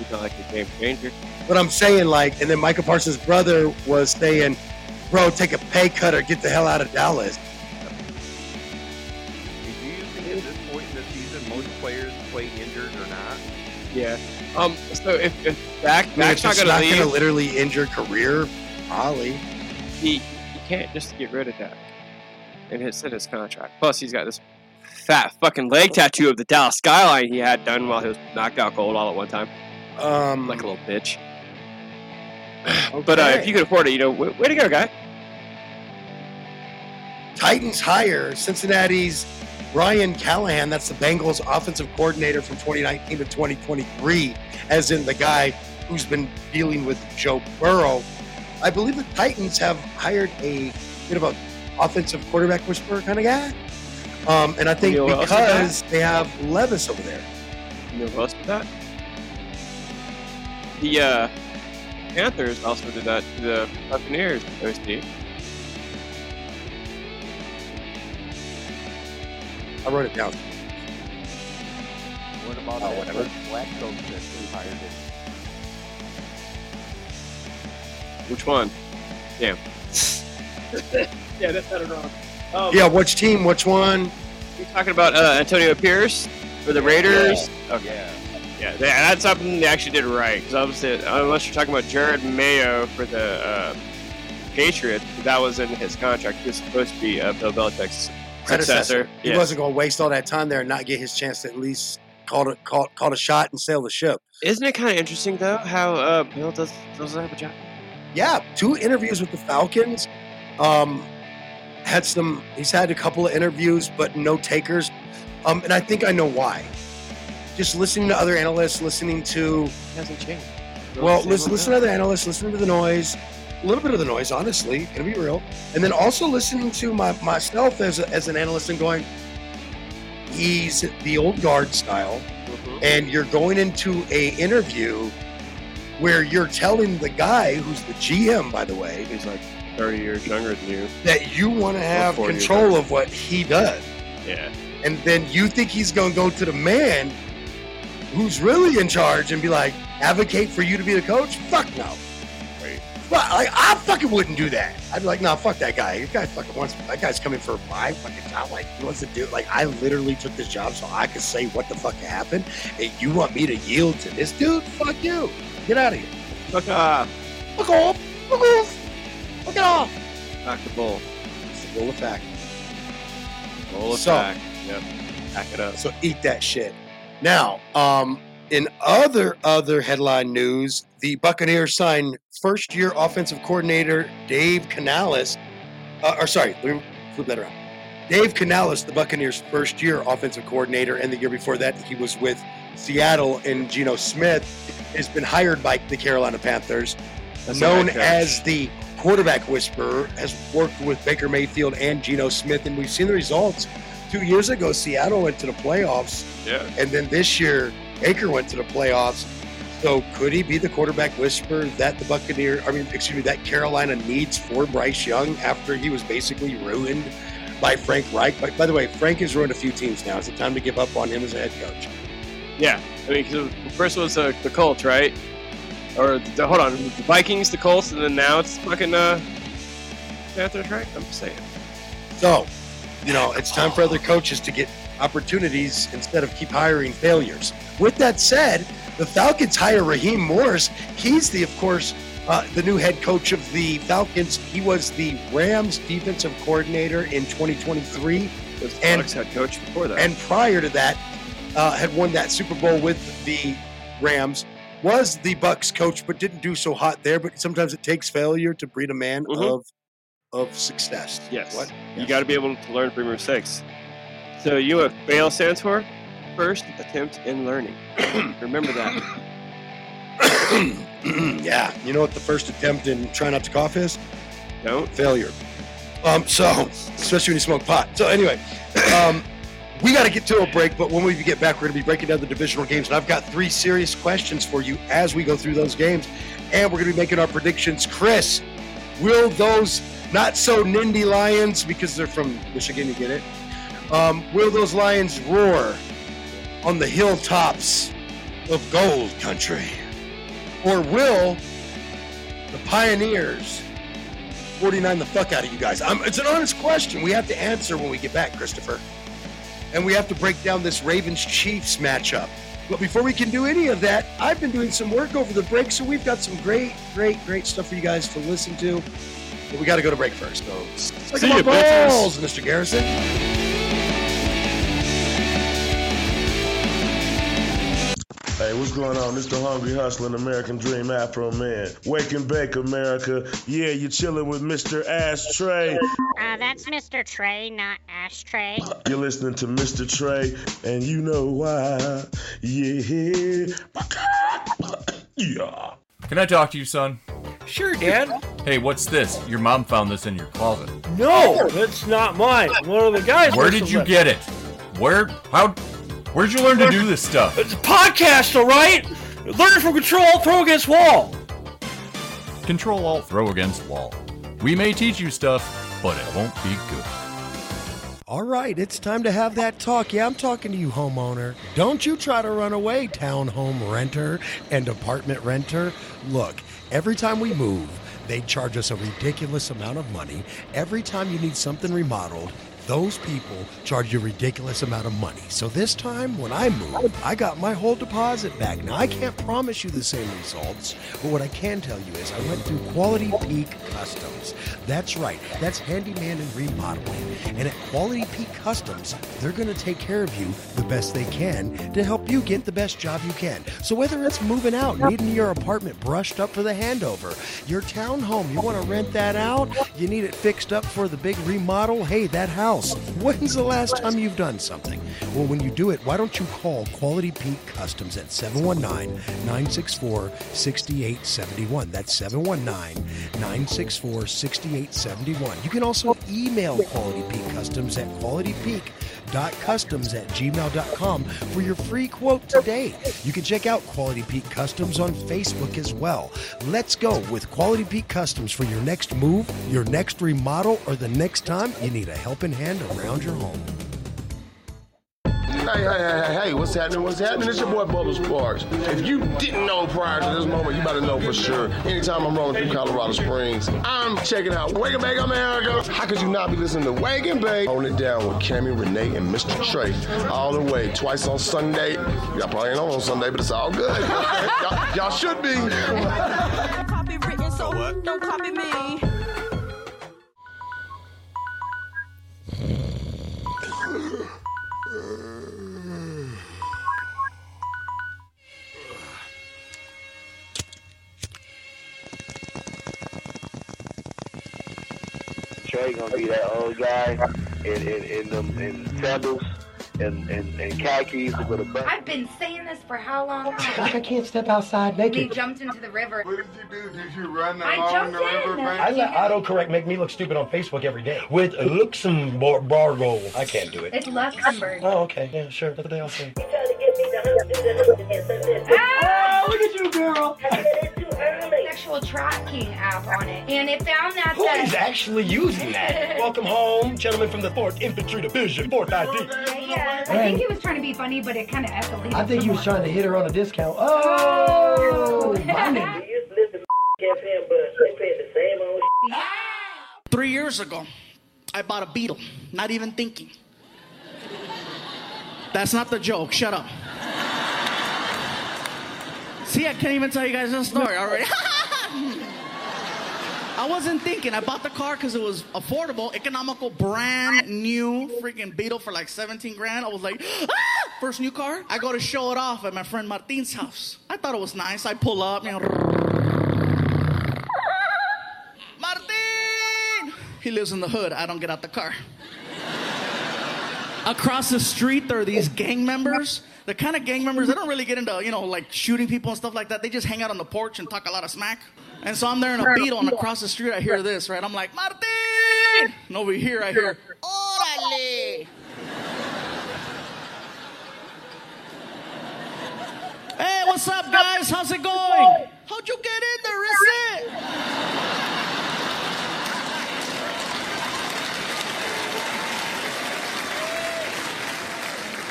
He's not like a game changer. But I'm saying like, and then Michael Parsons' brother was saying, "Bro, take a pay cut or get the hell out of Dallas." Do you think at this point in the season most players play injured or not? Yeah. Um. So if if Dak I mean, Dak's not it's gonna not leave, gonna literally injure career, probably. he he can't just get rid of that and his in his contract. Plus, he's got this fat fucking leg tattoo of the Dallas skyline he had done while he was knocked out cold all at one time, Um, like a little bitch. (sighs) But uh, if you can afford it, you know, way, way to go, guy. Titans hire Cincinnati's Ryan Callahan. That's the Bengals offensive coordinator from 2019 to 2023, as in the guy who's been dealing with Joe Burrow. I believe the Titans have hired a bit of an offensive quarterback whisperer kind of guy. Um, and I think You know who else is that? because they have Levis over there. You know who else did that? The uh, Panthers also did that to the Buccaneers. OC. I wrote it down. What about Oh, that whatever. black coach that they hired? in- Which one? Damn. (laughs) yeah, that's not wrong. Um, Yeah, which team? Which one? You're talking about uh, Antonio Pierce for the Raiders? Okay. Yeah. Yeah, that's something they actually did right. Because unless you're talking about Jerod Mayo for the uh, Patriots, that was in his contract. He was supposed to be uh, Bill Belichick's Predecessor. successor. He Yes. wasn't going to waste all that time there and not get his chance to at least call it, call, call a shot and sail the ship. Isn't it kind of interesting though how uh, Bill does doesn't have a job? yeah, two interviews with the Falcons. Um, had some. He's had a couple of interviews, but no takers. Um, and I think I know why. Just listening to other analysts, listening to It hasn't changed. well, listen, listen to other analysts, listening to the noise, a little bit of the noise, honestly, gonna be real, and then also listening to my myself as a, as an analyst and going, he's the old guard style Mhm. and you're going into a interview where you're telling the guy who's the GM, by the way, He's like 30 years younger than you. that you want to have 40 years control of what he does. Yeah. And then you think he's going to go to the man who's really in charge and be like, advocate for you to be the coach? Fuck no. Right. Well, like, I fucking wouldn't do that. I'd be like, no, fuck that guy. That guy fucking wants. That guy's coming for my fucking job. Like, he wants to do. Like, I literally took this job so I could say what the fuck happened, and you want me to yield to this dude? Fuck you. Get out of here. Fuck off. Fuck off. Fuck off. Fuck it off. Back the bull. It's the bull effect. Bull So- attack. Yep. Pack it up. So eat that shit. Now, um, in other other headline news, the Buccaneers signed first year offensive coordinator Dave Canales. Uh, or sorry, let me flip that around. Dave Canales, the Buccaneers' first year offensive coordinator, and the year before that he was with Seattle. And Geno Smith has been hired by the Carolina Panthers, That's known as the quarterback whisperer, has worked with Baker Mayfield and Geno Smith, and we've seen the results. Two years ago, Seattle went to the playoffs, Yeah. and then this year, Baker went to the playoffs. So could he be the quarterback whisperer that the Buccaneer, I mean, excuse me, that Carolina needs for Bryce Young after he was basically ruined by Frank Reich? By, by the way, Frank has ruined a few teams now. Is it time to give up on him as a head coach? Yeah. I mean, 'cause the first was uh, the Colts, right? Or the, hold on, the Vikings, the Colts, and then now it's fucking uh, Panthers, right? I'm just saying. So, you know, it's time for other coaches to get opportunities instead of keep hiring failures. With that said, the Falcons hire Raheem Morris. He's the, of course, uh, the new head coach of the Falcons. He was the Rams defensive coordinator in 2023, was And- Bucks head coach before that. and prior to that, uh, had won that Super Bowl with the Rams. Was the Bucks coach, but didn't do so hot there. But sometimes it takes failure to breed a man Mhm. of of success. yes. What? You got to be able to learn from your mistakes. So you what FAIL stands for? First attempt in learning. (clears throat) Remember that. (clears throat) yeah, you know what the first attempt in try not to cough is? Don't. Failure. Um, so especially when you smoke pot. So anyway, (clears throat) um, we got to get to a break, but when we get back, we're going to be breaking down the divisional games, and I've got three serious questions for you as we go through those games, and we're going to be making our predictions. Chris, will those not so Nindy Lions because they're from Michigan, you get it? Um, will those lions roar on the hilltops of gold country? Or will the Pioneers 49 the fuck out of you guys? I'm, it's an honest question. We have to answer when we get back, Christopher. And we have to break down this Ravens Chiefs matchup. But before we can do any of that, I've been doing some work over the break, so we've got some great, great, great stuff for you guys to listen to. But we got to go to break first. So, See my ya, bitches. balls, Mr. Garrison. Hey, what's going on? This the hungry hustling American Dream Afro Man. Wake and bake, America. Yeah, you're chilling with Mr. Ashtray. Uh, that's Mr. Trey, not Ashtray. You're listening to Mr. Trey, and you know why. Yeah. Yeah. Can I talk to you, son? Sure, Dad. Hey, what's this? Your mom found this in your closet. No, it's not mine. One of the guys. Where did you get it? Where? How? Where'd you learn to do this stuff? It's a podcast, all right. Learn from Control, throw against wall. Control Alt Throw Against Wall. We may teach you stuff, but it won't be good. All right, it's time to have that talk. Yeah, I'm talking to you, homeowner. Don't you try to run away, townhome renter and apartment renter. Look, every time we move, they charge us a ridiculous amount of money. Every time you need something remodeled, those people charge you a ridiculous amount of money. So this time, when I moved, I got my whole deposit back. Now, I can't promise you the same results, but what I can tell you is I went through Quality Peak Customs. That's right, that's handyman and remodeling. And at Quality Peak Customs, they're going to take care of you the best they can to help you get the best job you can. So whether it's moving out, needing your apartment brushed up for the handover, your townhome, you want to rent that out, you need it fixed up for the big remodel, hey, that house. When's the last time you've done something? Well, when you do it, why don't you call Quality Peak Customs at 719 964 6871. That's 719 964 6871. You can also email Quality Peak Customs at qualitypeak.customs at gmail.com for your free quote today. You can check out Quality Peak Customs on Facebook as well. Let's go with Quality Peak Customs for your next move, your next remodel, or the next time you need a helping hand around your home. Hey, hey, hey, hey, hey, what's happening? What's happening? It's your boy Bubba Sparxxx. If you didn't know prior to this moment, you better know for sure. Anytime I'm rolling through Colorado Springs, I'm checking out Wake and Bake America. How could you not be listening to Wake and Bake? Holding it down with Cammy, Renee, and Mr. Trey all the way. Twice on Sunday. Y'all probably ain't on on Sunday, but it's all good. (laughs) y'all, y'all should be. copy written, so don't copy me. Trey gonna be that old guy in in in them in sandals and and, and khakis with a button. I've been saying this for how long? (laughs) I can't step outside naked. We jumped into the river. What did you do? Did you run I jumped in. I let autocorrect make me look stupid on Facebook every day with Luxembourg. I can't do it. It's Luxembourg. Oh, okay. Yeah, sure. That's what they all say. Ah, look at you, girl. Sexual tracking app on it, and it found that. Who that is actually using that? (laughs) Welcome home, gentlemen from the 4th Infantry Division, 4th ID. Yeah, I think he was trying to be funny, but it kind of escalated. I think he was trying to hit her on a discount. Oh, oh my (laughs) nigga. (laughs) Three years ago, I bought a Beetle, not even thinking. That's not the joke. Shut up. See, I can't even tell you guys the story already. I wasn't thinking. I bought the car because it was affordable, economical, brand new freaking Beetle for like 17 grand. I was like, ah! first new car. I go to show it off at my friend Martin's house. I thought it was nice. I pull up, you know. Martin! He lives in the hood. I don't get out the car. Across the street, there are these gang members. The kind of gang members, they don't really get into, you know, like shooting people and stuff like that. They just hang out on the porch and talk a lot of smack. And so I'm there in a Beetle, and across the street, I hear this, right? I'm like, Martin! And over here, I hear, Orale! Hey, what's up, guys? How's it going? How'd you get in there? Is it?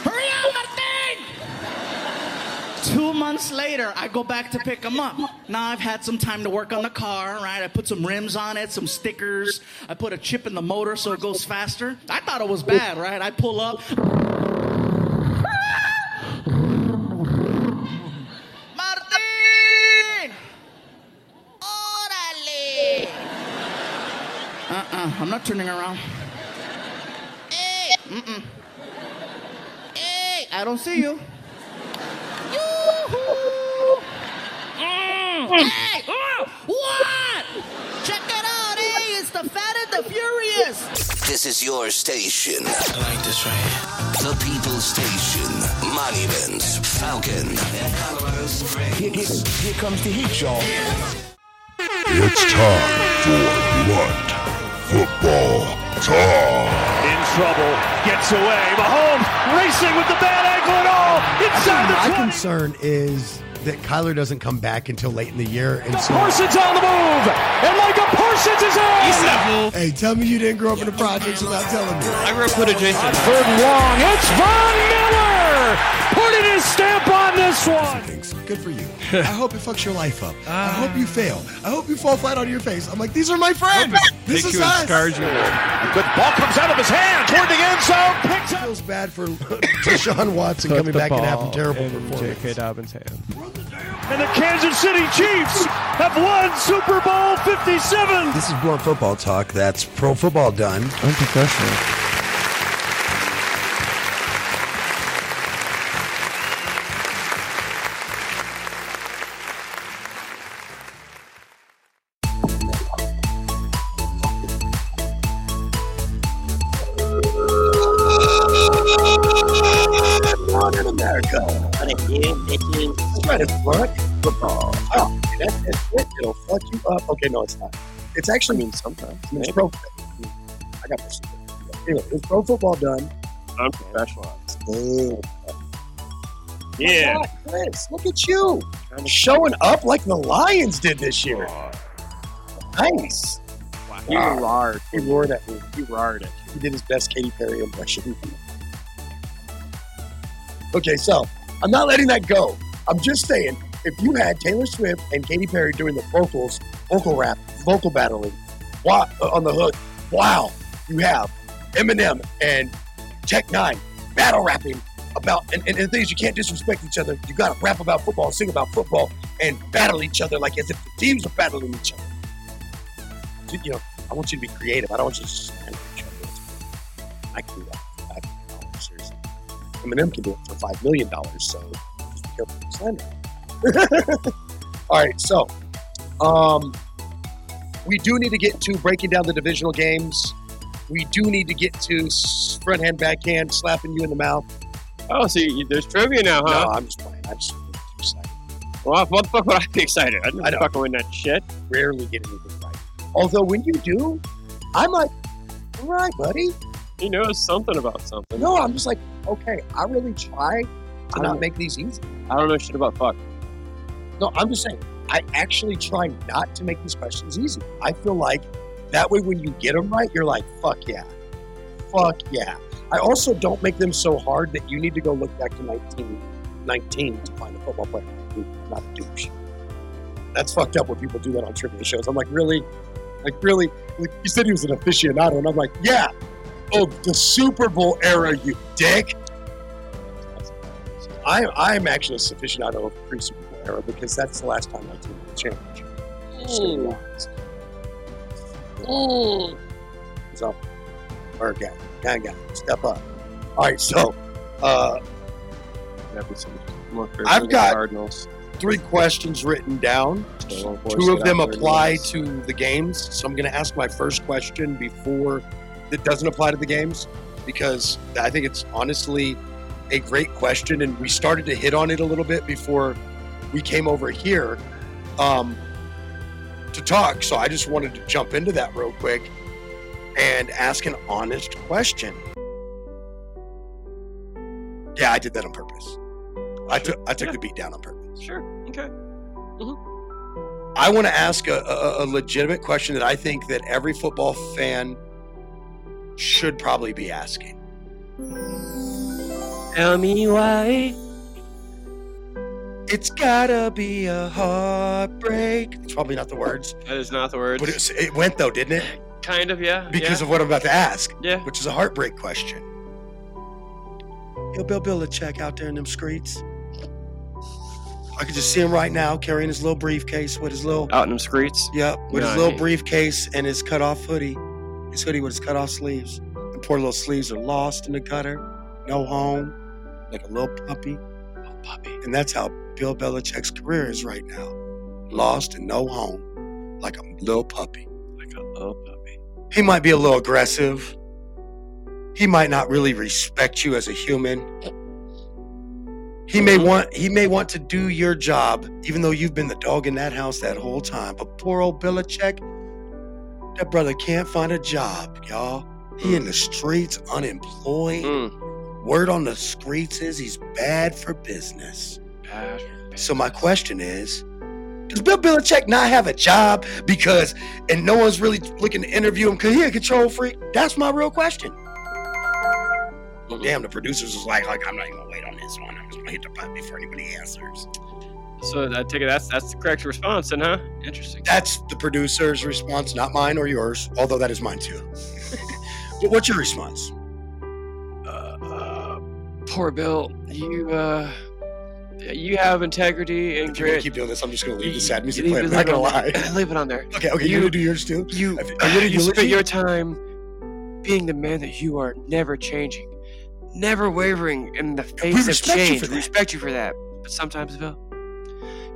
Hurry up, Martin! Two months later, I go back to pick him up. Now I've had some time to work on the car, right? I put some rims on it, some stickers. I put a chip in the motor so it goes faster. I thought it was bad, right? I pull up. Martin! Orale! Uh-uh, I'm not turning around. Hey! Mm-mm. Hey! I don't see you. Yoo-hoo! Mm. Hey! Oh! What? Check it out, hey! It's the Fat and the Furious! This is your station. I like this right here. The People's Station. Monuments. Falcon. Here, here, here comes the heat, y'all. It's time for Blunt Football Talk. In trouble, gets away. Mahomes racing with the bad ankle and all inside My the 20. concern is that Kyler doesn't come back until late in the year, and so Parsons on the move, and Micah Parsons is on. Hey, tell me you didn't grow up in the projects without telling me. I grew up with a Jason. Third and long. It's Von Miller putting his stamp on this one. Good for you. I hope it fucks your life up. I hope you fail. I hope you fall flat on your face. I'm like, these are my friends. This is us. Good ball comes out of his hand toward the end zone. Picks up. Feels bad for uh, Deshaun Watson coming back and having terrible performance. J.K. Dobbins' hand. And the Kansas City Chiefs have won Super Bowl 57. This is Blunt Football Talk. That's pro football done. Unprofessional. Modern America. What it is, bitches. That's right, it's blunt football. Oh, that's, that's it. It'll fuck you up. Okay, no, it's not. It's actually mean sometimes. I mean, it's pro. I got this. Anyway, it's pro football done. Unprofessional. Boom. Yeah. God, Chris, look at you showing up like the Lions did this year. Nice. He roared. He roared at me. He roared at it. He did his best Katy Perry impression. Okay, so I'm not letting that go. I'm just saying, if you had Taylor Swift and Katy Perry doing the vocals, vocal rap, vocal battling, wow, uh, on the hook, wow, you have Eminem and Tech N9ne battle rapping about, and, and the thing is, you can't disrespect each other. You got to rap about football, sing about football, and battle each other like as if the teams are battling each other. You know, I want you to be creative. I don't want you to other. I can do that Eminem can do it for five million dollars. So just be careful with slander. (laughs) All right, so um, we do need to get to breaking down the divisional games. We do need to get to front hand, backhand, slapping you in the mouth. Oh, so you, there's trivia now, huh? No, I'm just playing. I'm just really excited. Well, what the fuck would I be excited? I know. fucking win that shit. Rarely get anything right. Although when you do, I'm like, all right, buddy. He knows something about something. No, I'm just like, okay, I really try to not make these easy. I don't know shit about fuck. No, I'm just saying, I actually try not to make these questions easy. I feel like that way when you get them right, you're like, fuck yeah. Fuck yeah. I also don't make them so hard that you need to go look back to 1919 to find a football player. Not a douche. That's fucked up when people do that on trivia shows. I'm like, really? Like, really? Like, you said he was an aficionado, and I'm like, yeah. Oh, the Super Bowl era, you dick. I, I'm actually a aficionado of pre Super Bowl era because that's the last time my team won a championship. Just gonna be honest. So, or guy, guy, guy, step up. All right, so uh, That'd be some more fair I've got- Cardinals. three questions written down. So, Two of them out there and apply to the games. So I'm going to ask my first question before that doesn't apply to the games because I think it's honestly a great question. And we started to hit on it a little bit before we came over here um, to talk. So I just wanted to jump into that real quick and ask an honest question. Yeah, I did that on purpose. I took I took Yeah. the beat down on purpose. Sure. Okay. I want to ask a, a, a legitimate question that I think that every football fan should probably be asking. Tell me why. It's gotta be a heartbreak. It's probably not the words, That is not the words. but it, was- it went though, didn't it? kind of, yeah. Because yeah. of what I'm about to ask, Yeah. which is a heartbreak question. Yo, Bill Belichick out billa check out there in them streets. I could just see him right now carrying his little briefcase with his little Out in them streets. Yep, with his Nah, little he- briefcase and his cut off hoodie. His hoodie with his cut off sleeves. The poor little sleeves are lost in the gutter, no home, like a little puppy. Little puppy. And that's how Bill Belichick's career is right now. Lost and no home, like a little puppy. Like a little puppy. He might be a little aggressive. He might not really respect you as a human. He may want he may want to do your job, even though you've been the dog in that house that whole time. But poor old Belichick, that brother can't find a job, y'all. He in the streets, unemployed. Mm. Word on the streets is he's bad for business. Bad. So my question is, does Bill Belichick not have a job because, and no one's really looking to interview him because he a control freak? That's my real question. Well, damn, the producers was like, like I'm not even gonna wait on this one. I'm just gonna hit the button before anybody answers. So I take it that's that's the correct response, then, huh? Interesting. That's the producer's response, not mine or yours, although that is mine too. (laughs) but what's your response? Uh, uh, poor Bill. You uh, you have integrity and If you want to grit. keep doing this, I'm just gonna leave the sad music playing. I'm not gonna lie. (laughs) Leave it on there. Okay, okay, You- you're gonna do yours too? You, Are you gonna (laughs) you spent your time being the man that you are, never changing, never wavering in the face of respect you change. for that. Respect you for that. But sometimes, Bill,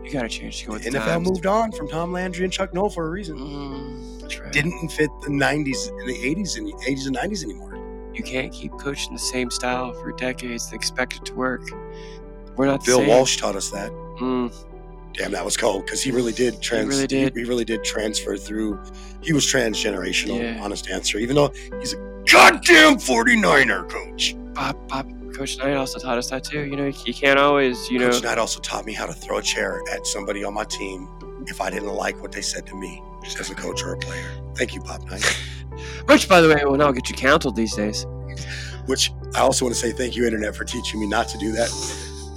you gotta change to go with The the NFL times. moved on from Tom Landry and Chuck Noll for a reason. Mm, that's right. Didn't fit the 90s and the 80s and the 80s and 90s anymore. You can't keep coaching the same style for decades and expect it to work. We're not Bill. Walsh taught us that. Mm, Damn, that was cold because he really did trans. really did. He, really did transfer through. He was transgenerational. Yeah. Honest answer. Even though he's a goddamn 49er coach. Bob, Bob, Coach Knight also taught us that too. You know, you can't always, you know, Coach Knight also taught me how to throw a chair at somebody on my team if I didn't like what they said to me as a coach or a player. Thank you, Bob Knight. (laughs) which, by the way, will now get you counseled these days. which I also want to say thank you, Internet, for teaching me not to do that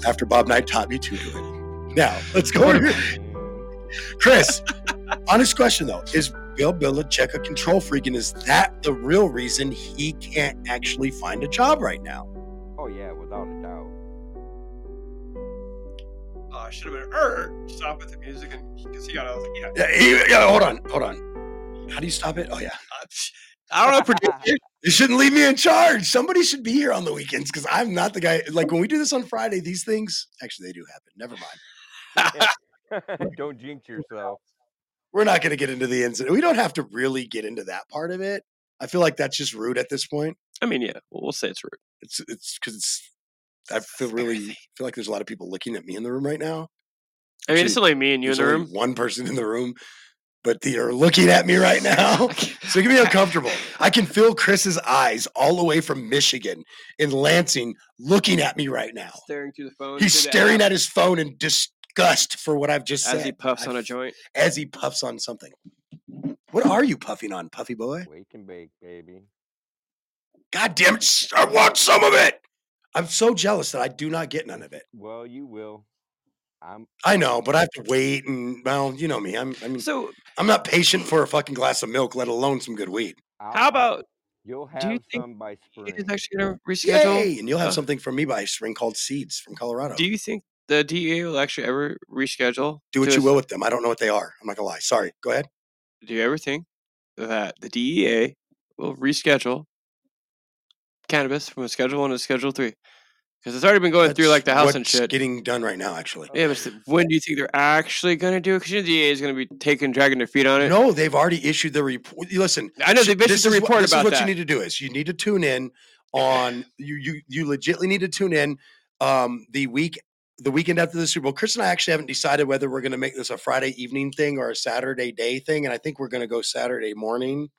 after Bob Knight taught me to do it. Now, let's go over Chris, honest question though. Is Bill Belichick a control freak? And is that the real reason he can't actually find a job right now? Oh yeah, without a doubt. Oh, I should have been er, stop with the music and because he got all yeah. Yeah, he- yeah, hold on, hold on. How do you stop it? Oh yeah. I don't know, (laughs) producer. You shouldn't leave me in charge. Somebody should be here on the weekends because I'm not the guy. Like when we do this on Friday, these things actually they do happen. Never mind. (laughs) (laughs) Don't jinx yourself. We're not going to get into the incident. We don't have to really get into that part of it. I feel like that's just rude at this point. I mean, yeah, well, we'll say it's rude. It's it's because it's. I feel really feel like there's a lot of people looking at me in the room right now. I mean, it's only me and you in the only room. One person in the room, but they are looking at me right now. (laughs) so get me (laughs) uncomfortable. I can feel Chris's eyes all the way from Michigan in Lansing looking at me right now. Staring through the phone. He's through the staring app at his phone in disgust for what I've just said. as he puffs I- on a joint. As he puffs on something. What are you puffing on, Puffy boy? Wake and bake, baby. God damn it! I want some of it. I'm so jealous that I do not get none of it. Well, you will. I'm. I know, but I have to (laughs) wait, and well, you know me. I'm. I mean, so I'm not patient for a fucking glass of milk, let alone some good weed. How about You'll have do you think some by spring. he's actually going to reschedule? Yay! And you'll have Uh, something from me by spring called seeds from Colorado. Do you think the DEA will actually ever reschedule? Do what you s- will with them. I don't know what they are. I'm not gonna lie. Sorry. Go ahead. Do you ever think that the DEA will reschedule cannabis from a Schedule One to Schedule Three? Because it's already been going through like the That's House and shit. Getting done right now, actually. Yeah, but when do you think they're actually going to do it? Because you know the DEA is going to be taking, dragging their feet on it. No, they've already issued the report. Listen, I know they've issued the is what- report this about is what that. you need to do is you need to tune in (laughs) on you you you legitly need to tune in um the week the weekend after the Super Bowl. Chris and I actually haven't decided whether we're going to make this a Friday evening thing or a Saturday day thing, and I think we're going to go Saturday morning.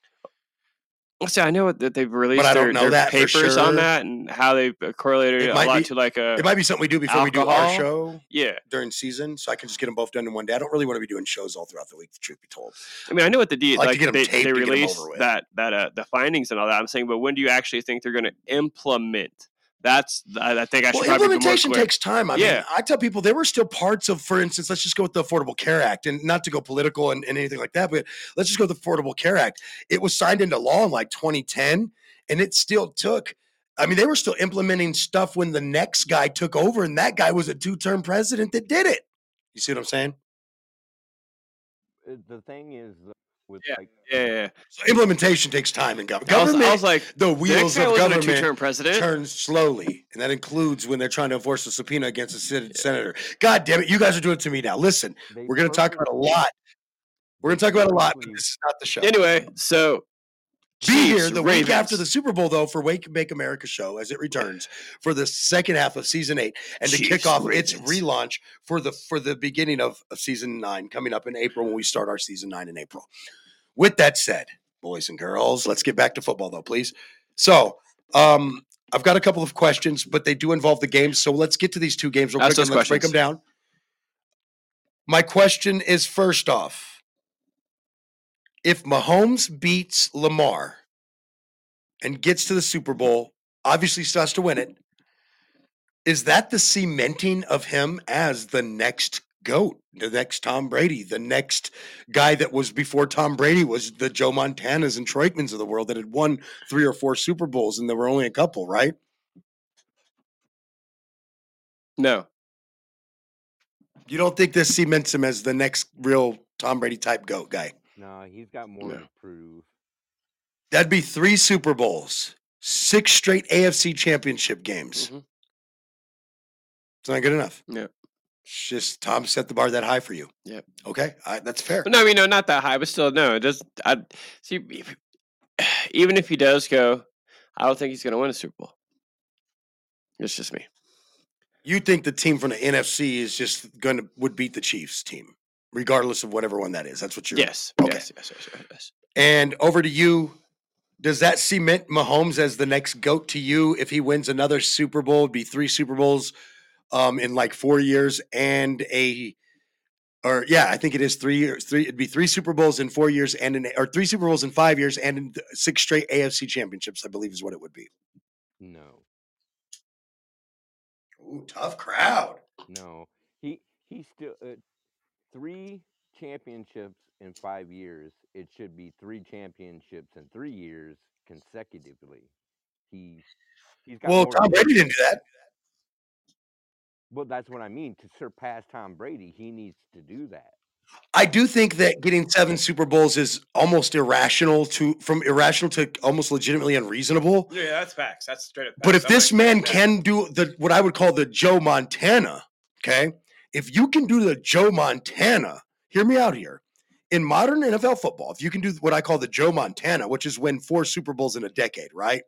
See, I know that they've released I don't their, know their that papers sure. on that and how they've uh, correlated It a might lot be- to like a. It might be something we do before we do our show. Yeah. during season, so I can just get them both done in one day. I don't really want to be doing shows all throughout the week. The truth be told, I mean, I know what the I DEA like like, to get 'em they, they to get 'em released over with. that that uh, the findings and all that. I'm saying, but when do you actually think they're going to implement? That's I, I think I should well, probably be more implementation clear. takes time. I Yeah. mean, I tell people there were still parts of, for instance, let's just go with the Affordable Care Act, and not to go political and, and anything like that, but let's just go with the Affordable Care Act. It was signed into law in like 2010, and it still took. I mean, they were still implementing stuff when the next guy took over, and that guy was a two-term president that did it. You see what I'm saying? Uh, The thing is, uh, with Yeah, like yeah, yeah. So implementation takes time in government. I was, I Government, was like, the wheels of government two-term president. turns slowly, and that includes when they're trying to enforce a subpoena against a sen- senator. God damn it, you guys are doing it to me now. Listen, they we're going to talk about a lot. We're going to talk about a lot, but this is not the show. Anyway, so Be here the week after the Super Bowl, though, for Wake and Bake America show as it returns for the second half of season eight, and to kick off its relaunch for the for the beginning of, of season nine coming up in April when we start our season nine in April. With that said, boys and girls, let's get back to football, though, please. So, um, I've got a couple of questions, but they do involve the games. So let's get to these two games real Ask quick and let's break them down. My question is first off, if Mahomes beats Lamar and gets to the Super Bowl, obviously still has to win it. Is that the cementing of him as the next GOAT, the next Tom Brady, the next guy that was before Tom Brady was the Joe Montanas and Troy Aikmans of the world that had won three or four Super Bowls, and there were only a couple, right? no, You don't think this cements him as the next real Tom Brady type GOAT guy? No, he's got more to prove. That'd be three Super Bowls, six straight AFC championship games. Mhm. It's not good enough. Yeah. It's just Tom set the bar that high for you. Yeah. Okay, I, that's fair. no, I mean, no, not that high, but still, no. It does. I see. if- (sighs) Even if he does go, I don't think he's going to win a Super Bowl. It's just me. You think the team from the NFC is just going to would beat the Chiefs team, regardless of whatever one that is. That's what you're. Yes. Okay. Yes. Yes. Yes. yes, yes. And over to you. Does that cement Mahomes as the next goat to you if he wins another Super Bowl? It'd be three Super Bowls um, in like four years and a, or yeah, I think it is three years. Three, it'd be three Super Bowls in four years and an, or three Super Bowls in five years and six straight AFC championships. I believe is what it would be. No, Ooh, tough crowd. no. He he still uh, three championships in five years. It should be three championships in three years consecutively. He he's got Well, more Tom Brady didn't do that. Well, that's what I mean. To surpass Tom Brady, he needs to do that. I do think that getting seven Super Bowls is almost irrational to from irrational to almost legitimately unreasonable. Yeah, that's facts. That's straight up. But if I'm this like, man yeah. can do the what I would call the Joe Montana, okay? If you can do the Joe Montana, hear me out here. In modern NFL football, if you can do what I call the Joe Montana, which is win four Super Bowls in a decade, right?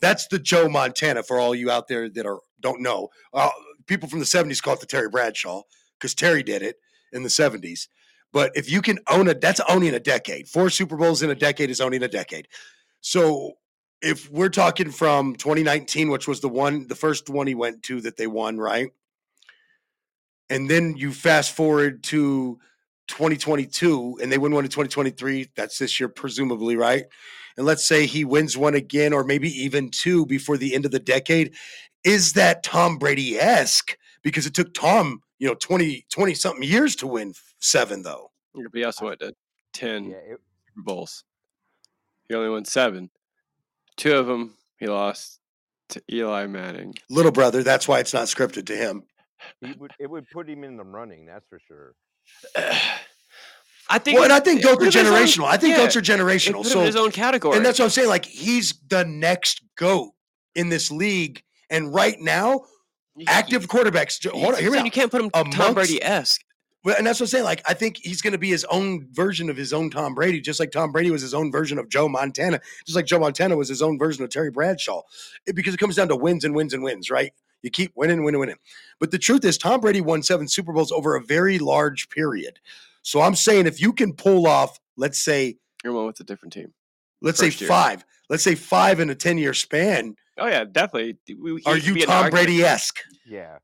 That's the Joe Montana for all you out there that are don't know. Uh, people from the 70s call it the Terry Bradshaw because Terry did it in the 70s. But if you can own a, that's owning a decade. Four Super Bowls in a decade is owning a decade. So if we're talking from 2019, which was the one, the first one he went to that they won, right? And then you fast forward to 2022 and they win one in 2023. That's this year, presumably, right? And let's say he wins one again, or maybe even two before the end of the decade. Is that Tom Brady esque? Because it took Tom, you know, 20, 20 something years to win seven, though. But he also went to ten Yeah, it, Super Bowls. He only won seven. Two of them he lost to Eli Manning. Little brother, that's why it's not scripted to him. He would it would put him in the running. That's for sure. I think. Well, and I think goats are him in his generational. own- I think yeah, goats are generational. So in his own category. And that's what I'm saying. Like he's the next goat in this league. And right now, active quarterbacks. ju- Hold on, hear me You can't put him Tom Brady esque. Well, and that's what I'm saying. Like, I think he's going to be his own version of his own Tom Brady, just like Tom Brady was his own version of Joe Montana, just like Joe Montana was his own version of Terry Bradshaw. It- because it comes down to wins and wins and wins, right? You keep winning, winning, winning. But the truth is, Tom Brady won seven Super Bowls over a very large period. So I'm saying if you can pull off, let's say, You're one with a different team. let's say year. five, let's say five in a 10 year span, Oh yeah, definitely. We- he are you Tom. Brady esque? Yeah.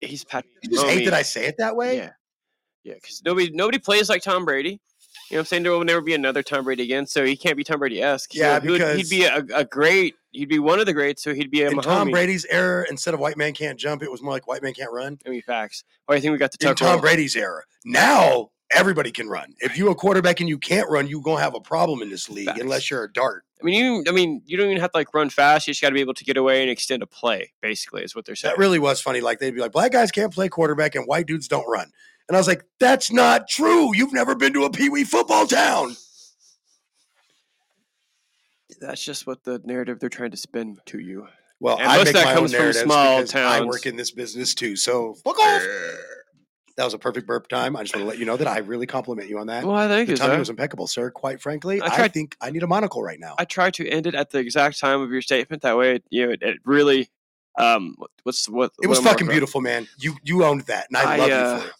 He's Patrick. You just oh, hate that I say it that way? Yeah, yeah. Because nobody nobody plays like Tom Brady. You know what I'm saying? There will never be another Tom Brady again, so he can't be Tom Brady esque. Yeah, he'd because- be a, a great. He'd be one of the greats, so he'd be a In. Tom Brady's era, instead of white man can't jump, it was more like white man can't run. I mean, facts. Oh, I think we got the in Tom roll. Brady's era. Now everybody can run. If you're a quarterback and you can't run, you're gonna have a problem in this league Facts. unless you're a dart. I mean, you. I mean, you don't even have to like run fast. You just got to be able to get away and extend a play. Basically, is what they're saying. That really was funny. Like they'd be like, black guys can't play quarterback and white dudes don't run. And I was like, that's not true. You've never been to a Pee Wee football town. That's just what the narrative they're trying to spin to you. Well, And I most make that my own comes from small because I work in this business too. So fuck off. That was a perfect burp time. I just want to let you know that I really compliment you on that. Well, I thank the you, timing was impeccable, sir. Quite frankly, I I, think I need a monocle right now. I try to end it at the exact time of your statement. That way, it, you know, it, it really. Um, what's what? It was what fucking beautiful, man. You you owned that, and I, love uh, you for it.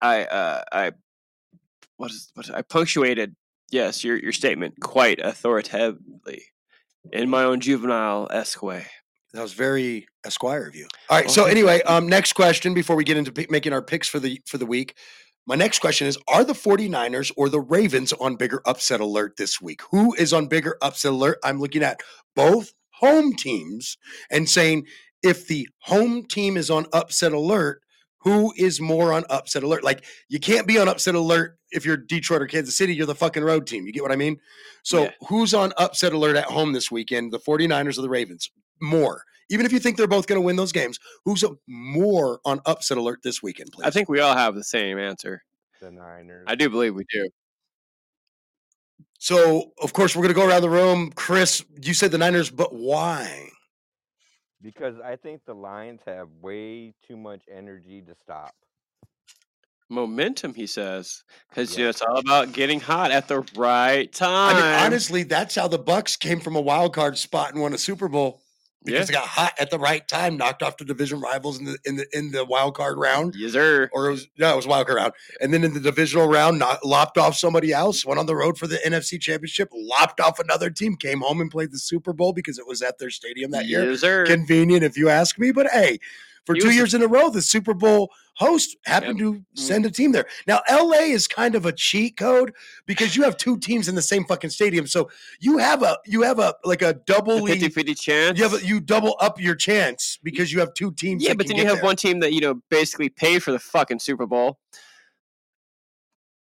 I uh, I what is what I punctuated yes your your statement quite authoritatively in my own juvenile esque way. That was very Esquire of you. All right. Well, so anyway, um, next question before we get into pick, making our picks for the for the week. My next question is Are the 49ers or the Ravens on bigger upset alert this week? Who is on bigger upset alert? I'm looking at both home teams and saying if the home team is on upset alert, who is more on upset alert? Like you can't be on upset alert if you're Detroit or Kansas City, you're the fucking road team. You get what I mean? So Yeah. who's on upset alert at home this weekend? The 49ers or the Ravens? More. Even if you think they're both going to win those games, who's more on upset alert this weekend, please? I think we all have the same answer. The Niners. I do believe we do. So, of course, we're going to go around the room. Chris, you said the Niners, but why? Because I think the Lions have way too much energy to stop. Momentum, he says, because know, it's all about getting hot at the right time. I mean, honestly, that's how the Bucks came from a wild card spot and won a Super Bowl because Yeah. they got hot at the right time, knocked off the division rivals in the in the in the wild card round. yes, sir. Or it was no, it was wild card round, and then in the divisional round, not, lopped off somebody else. Went on the road for the NFC Championship, lopped off another team, came home and played the Super Bowl because it was at their stadium that year. Yes, sir. Convenient, if you ask me. But hey, for two years in a row, the Super Bowl host happened to send a team there. Now, LA is kind of a cheat code because you have two teams in the same fucking stadium. So you have a you have a like a double 50 50 chance. you have a, you double up your chance because you have two teams. yeah, but then you have there. one team that, you know, basically paid for the fucking Super Bowl.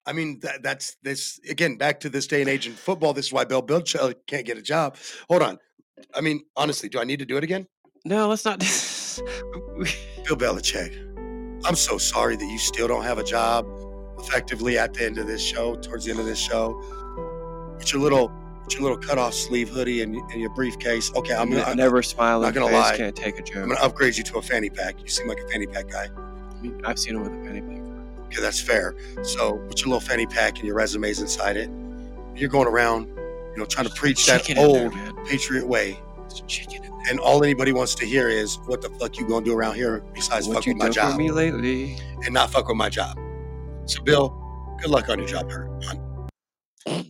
I mean, that, that's this again. Back to this day and age in football. This is why Bill Belichick can't get a job. Hold on. I mean, honestly, do I need to do it again? No, let's not. Bill Belichick. I'm so sorry that you still don't have a job effectively at the end of this show, towards the end of this show. With your little, with your little cut off sleeve hoodie and, and your briefcase. Okay, I'm gonna never smile Not gonna face, lie. can't take a joke. I'm gonna upgrade you to a fanny pack. You seem like a fanny pack guy. I mean, I've seen him with a fanny pack. Okay, that's fair. So, with your little fanny pack and your resumes inside it, you're going around, you know, trying to preach that in there, old patriot way. And all anybody wants to hear is, "What the fuck you gonna do around here besides What fuck you with my done for job me lately? and not fuck with my job?" So, Bill, good luck on your job, hurt. Hunt.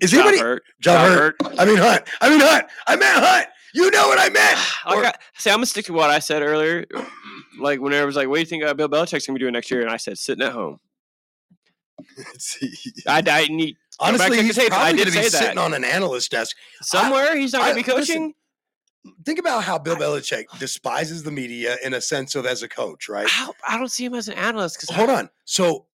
Is Job anybody hurt. Job, Job hurt. I mean Hunt. I mean Hunt. I meant Hunt. You know what I meant. Like (sighs) I, see, I'm gonna stick to what I said earlier. (clears throat) Like whenever I was like, "What do you think uh, Bill Belichick's gonna be doing next year?" and I said, "Sitting at home." (laughs) I, I need go Honestly, he's tape. I probably did going to be sitting that. on an analyst desk Somewhere he's not gonna I- be coaching. listen, think about how Bill Belichick despises the media in a sense of as a coach, right? How, I don't see him as an analyst. Because Hold on. So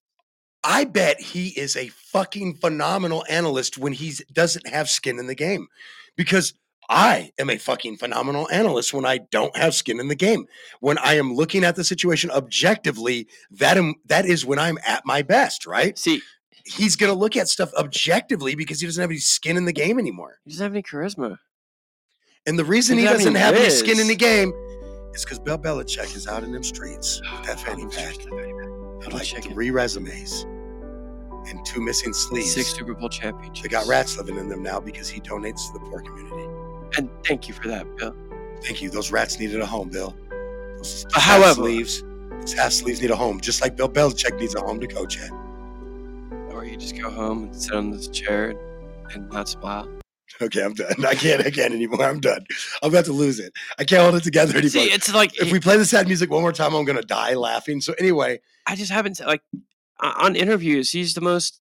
I bet he is a fucking phenomenal analyst when he doesn't have skin in the game. Because I am a fucking phenomenal analyst when I don't have skin in the game. When I am looking at the situation objectively, that am that is when I'm at my best, right? See, he's gonna look at stuff objectively because he doesn't have any skin in the game anymore. He doesn't have any charisma. And the reason he Doesn't have any skin in the game is because Bill Belichick is out in them streets with (sighs) that fanny pack. and like three resumes and two missing sleeves. Six Super Bowl championships. They got rats living in them now because he donates to the poor community. And thank you for that, Bill. Thank you. Those rats needed a home, Bill. Those Uh, however- sleeves, those half sleeves need a home, just like Bill Belichick needs a home to coach at. Or you just go home and sit on this chair and not smile. Okay, I'm done. I can't I can't anymore. I'm done. I'm about to lose it. I can't hold it together anymore. See, it's like if we play the sad music one more time, I'm gonna die laughing. So anyway, I just haven't like on interviews. He's the most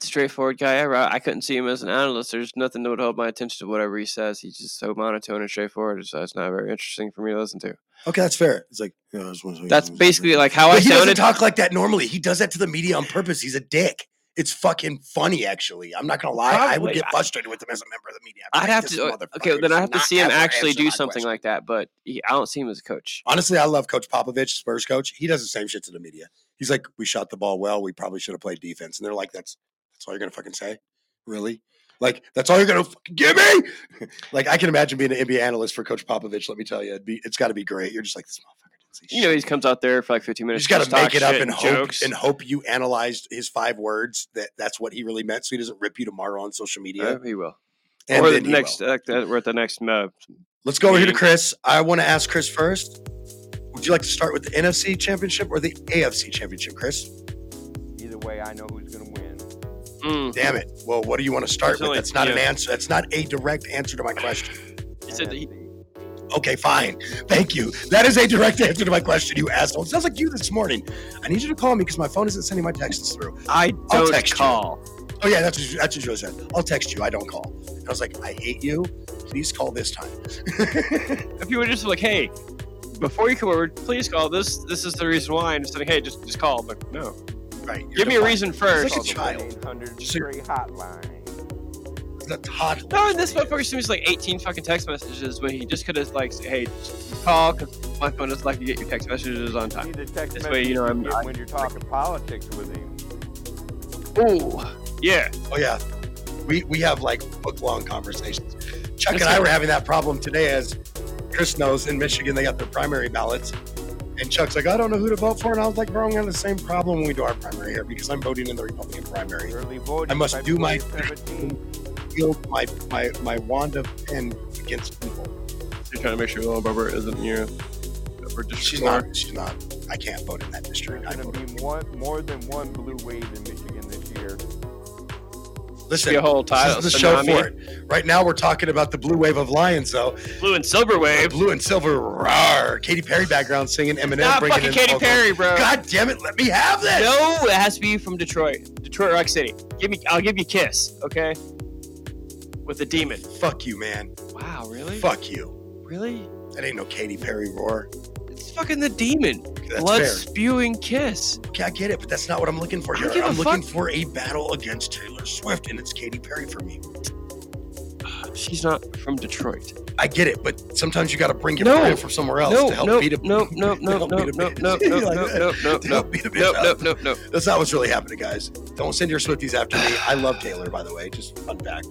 straightforward guy ever. I I couldn't see him as an analyst. There's nothing that would hold my attention to whatever he says. He's just so monotone and straightforward. So it's not very interesting for me to listen to. okay, that's fair. It's like you know, I just wanna say- That's basically like how I But he doesn't talk like that normally. He does that to the media on purpose. He's a dick. It's fucking funny, actually. I'm not gonna lie. I would get frustrated with him as a member of the media. I'd Like, have to. uh, Okay, then I have to see him actually do something question. like that. But he, I don't see him as a coach. Honestly, I love Coach Popovich, Spurs coach. He does the same shit to the media. He's like, "We shot the ball well. We probably should have played defense." And they're like, "That's that's all you're gonna fucking say, really? Like that's all you're gonna fucking give me?" (laughs) like I can imagine being an NBA analyst for Coach Popovich. Let me tell you, it'd be, it's got to be great. You're just like this motherfucker. You know, he comes out there for like 15 You minutes. just got to talk make it up shit and hope and hope you analyzed his five words that that's what he really meant, so he doesn't rip you tomorrow on social media. Uh, he will. And or then the he next, uh, we're at the next. Uh, Let's go over here to. Chris. I want to ask Chris first. Would you like to start with the NFC Championship or the AFC Championship, Chris? Either way, I know who's going to win. Mm. Damn it. Well, what do you want to start It's with? only- That's not an answer. That's not a direct answer to my question. He said that he, Okay, fine. Thank you. That is a direct answer to my question, you asshole. It sounds like you this morning. I need you to call me because my phone isn't sending my texts through. I I'll text call. you. Oh yeah, that's what, that's what you said. I'll text you. I don't call. And I was like, I hate you. Please call this time. (laughs) If you were just like, hey, before you come over, please call. This this is the reason why. And just like, hey, just just call. But no, right. Give me a reason first. like a child. 800 Just like- straight hotline. The toddler. No, and this motherfucker sends me like 18 fucking text messages when he just could have like, said, hey, just call because my phone doesn't like to get your text messages on time. The text This way, you know, message I'm. get I, when you're talking politics with him. ooh, yeah. Oh yeah. We we have like book long conversations. Chuck That's and I were having that problem today as Chris knows in Michigan they got their primary ballots. And Chuck's like, I don't know who to vote for. And I was like, bro, I'm gonna the same problem when we do our primary here because I'm voting in the Republican primary. Early voting. I must do my February 17. Wield my my my wand of pen against people. You're trying to make sure Little Barbara isn't your. We're just She's not. She's not. I can't vote in that district. I There's going to be one, more than one blue wave in Michigan this year. Listen, be a whole title. This is the show for it. Right now, we're talking about the blue wave of lions, though. Blue and silver wave. Blue and silver, rawr. Katy Perry background singing, Eminem Not bringing fucking in Katy vocals. Perry, bro. God damn it, let me have this. No, it has to be from Detroit. Detroit Rock City. Give me I'll give you a Kiss, okay? With the demon. Fuck you, man. Wow, really? Fuck you. Really? That ain't no Katy Perry roar. It's fucking the demon. That's Blood fair. spewing Kiss. Okay, I get it, but that's not what I'm looking for I here. don't give a I'm looking fuck. for a battle against Taylor Swift, and it's Katy Perry for me. (sighs) She's not from Detroit. I get it, but sometimes you got to bring your No. friend from somewhere else No, to help no, beat a no, no, no, help no, beat a no, bitch. no, You no, like no, that? no, no, To help beat a bitch no, up. no, no, no. That's not what's really happening, guys. Don't send your Swifties after me. I love Taylor, by the way. Just fun fact.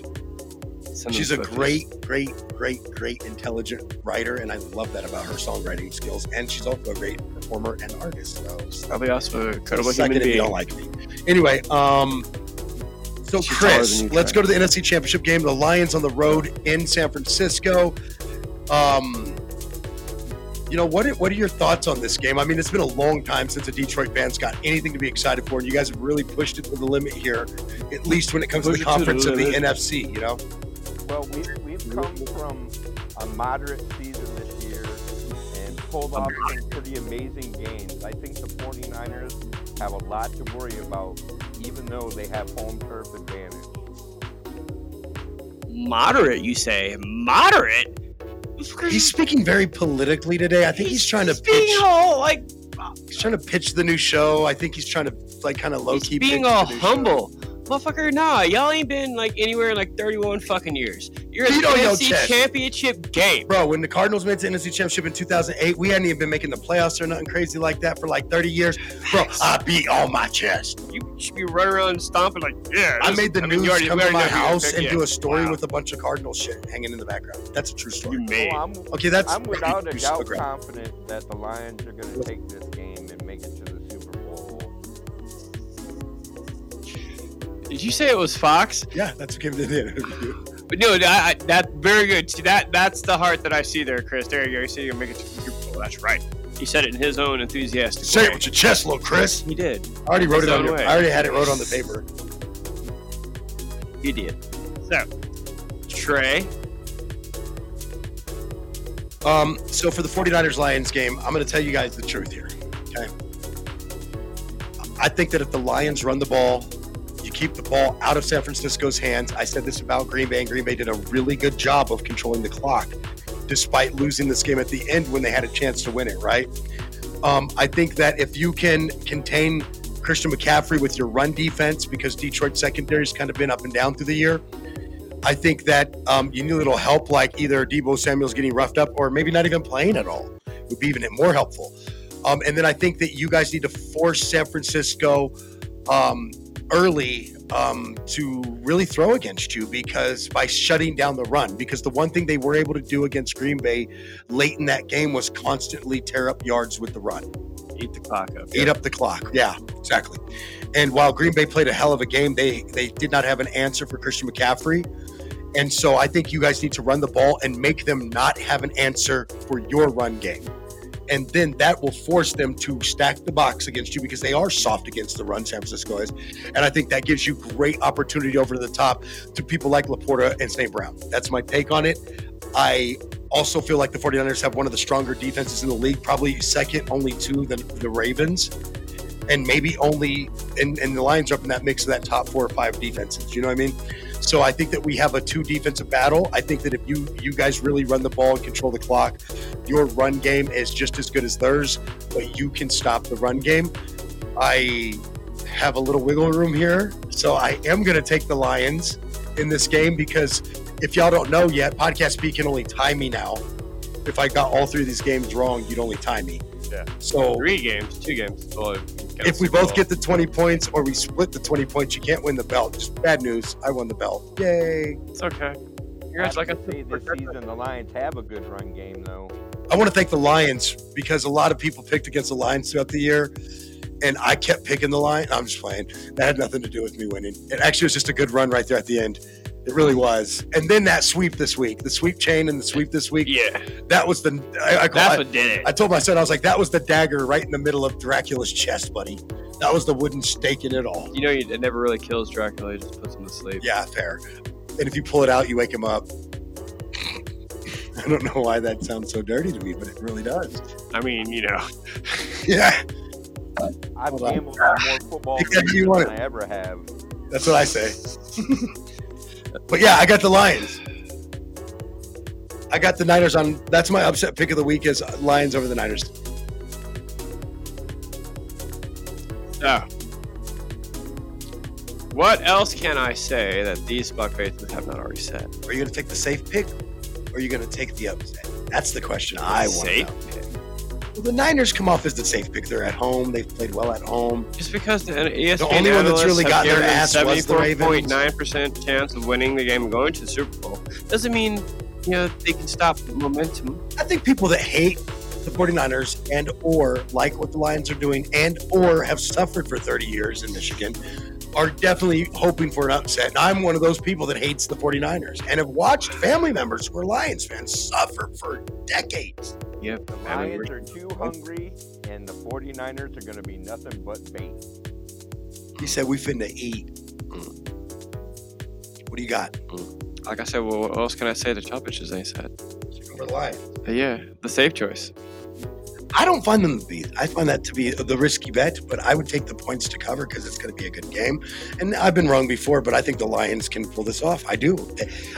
She's a great, great, great, great, intelligent writer, and I love that about her songwriting skills. And she's also a great performer and artist. So Probably also an incredible Second human if you being. don't like me. Anyway, um, so She's Chris, let's go to the NFC Championship game. The Lions on the road in San Francisco. Um, you know what? Are, what are your thoughts on this game? I mean, it's been a long time since the Detroit fans got anything to be excited for, and you guys have really pushed it to the limit here. At least when it comes Push to the to the conference of the. NFC. You know, Well, we've, we've come from a moderate season this year and pulled off some pretty amazing games. I think the 49ers have a lot to worry about, even though they have home turf advantage. Moderate, you say? Moderate? he's speaking very politically today. I think he's, trying to being pitch. all like He's trying to pitch the new show. I think he's trying to like kind of low key being pitch all the new show. Humble. Motherfucker, nah, y'all ain't been like anywhere in like 31 fucking years. You're in Beat the NFC championship game. Bro, when the Cardinals made it to NFC Championship in 2008, we hadn't even been making the playoffs or nothing crazy like that for like 30 years. Bro, I beat on my chest. You should be running around stomping like, yeah. I made the I mean, news you already- come we to my know who you're house picking. and do a story Wow. with a bunch of Cardinal shit hanging in the background. That's a true story. You made. Oh, I'm, Okay, that's I'm without a doubt sugar. confident that the Lions are going to take this game Did you say it was Fox? Yeah, that's what came to the interview. But no, I, I, that very good. See, that that's the heart that I see there, Chris. There you go. You see, you're making. Oh, that's right. He said it in his own enthusiastic Say it way. with your chest, little Chris. He did. I already wrote His it on your. I already had it wrote on the paper. He did. So, Trey. Um, so for the 49ers Lions game, I'm going to tell you guys the truth here. Okay. I think that if the Lions run the ball, you keep the ball out of San Francisco's hands. I said this about Green Bay, and Green Bay did a really good job of controlling the clock, despite losing this game at the end when they had a chance to win it, right? Um, I think that if you can contain Christian McCaffrey with your run defense, because Detroit secondary's kind of been up and down through the year, I think that um, you need a little help, like either Deebo Samuel's getting roughed up or maybe not even playing at all. Would be even more helpful. Um, and then I think that you guys need to force San Francisco um, early um, to really throw against you because by shutting down the run, because the one thing they were able to do against Green Bay late in that game was constantly tear up yards with the run. Eat the clock up. Eat up the clock. Yeah, exactly. And while Green Bay played a hell of a game, they they did not have an answer for Christian McCaffrey. And so I think you guys need to run the ball and make them not have an answer for your run game. And then that will force them to stack the box against you because they are soft against the run, San Francisco is. And I think that gives you great opportunity over to the top to people like LaPorta and St. Brown. That's my take on it. I also feel like the 49ers have one of the stronger defenses in the league, probably second only to the, the Ravens. And maybe only, and, and the Lions are up in that mix of that top four or five defenses. You know what I mean? So I think that we have a two defensive battle. I think that if you you guys really run the ball and control the clock, your run game is just as good as theirs, but you can stop the run game. I have a little wiggle room here, so I am going to take the Lions in this game because if y'all don't know yet, Podcast B can only tie me now. If I got all three of these games wrong, you'd only tie me. Yeah. So Three games, two games. Well, if we both get the 20 points or we split the 20 points, you can't win the belt. Just bad news. I won the belt. Yay. It's okay. You're like have a to say this season the Lions have a good run game though. I want to thank the Lions because a lot of people picked against the Lions throughout the year. And I kept picking the Lions. I'm just playing. That had nothing to do with me winning. It actually was just a good run right there at the end. It really was. And then that sweep this week, the sweep chain and the sweep this week. Yeah. That was the. I, I, That's I, what did it. I told my son, I was like, that was the dagger right in the middle of Dracula's chest, buddy. That was the wooden stake in it all. You know, you, it never really kills Dracula. It just puts him to sleep. Yeah, fair. And if you pull it out, you wake him up. (laughs) I don't know why that sounds so dirty to me, but it really does. I mean, you know, (laughs) Yeah, I've Hold on. gambled on more football (laughs) Exactly, games than I ever have. that's what I say. But yeah, I got the Lions. I got the Niners on. That's my upset pick of the week is Lions over the Niners. so. What else can I say that these Buck faces have not already said? Are you going to take the safe pick, or are you going to take the upset? That's the question I want. Safe Know. Well, the Niners come off as the safe pick. They're at home. They've played well at home. Just because the ESPN only one that's really gotten their ass was the Ravens. 74.9% chance of winning the game and going to the Super Bowl doesn't mean you know they can stop the momentum. I think people that hate the 49ers and or like what the Lions are doing and or have suffered for 30 years in Michigan are definitely hoping for an upset. And I'm one of those people that hates the 49ers and have watched family members who are Lions fans suffer for decades. Yep. The Lions are too hungry, and the 49ers are going to be nothing but bait. He said we finna eat. What do you got? Like I said, well, what else can I say The chop it? As they said, Over the Lions. Uh, yeah, the safe choice. I don't find them to be. I find that to be the risky bet, but I would take the points to cover because it's going to be a good game. And I've been wrong before, but I think the Lions can pull this off. I do.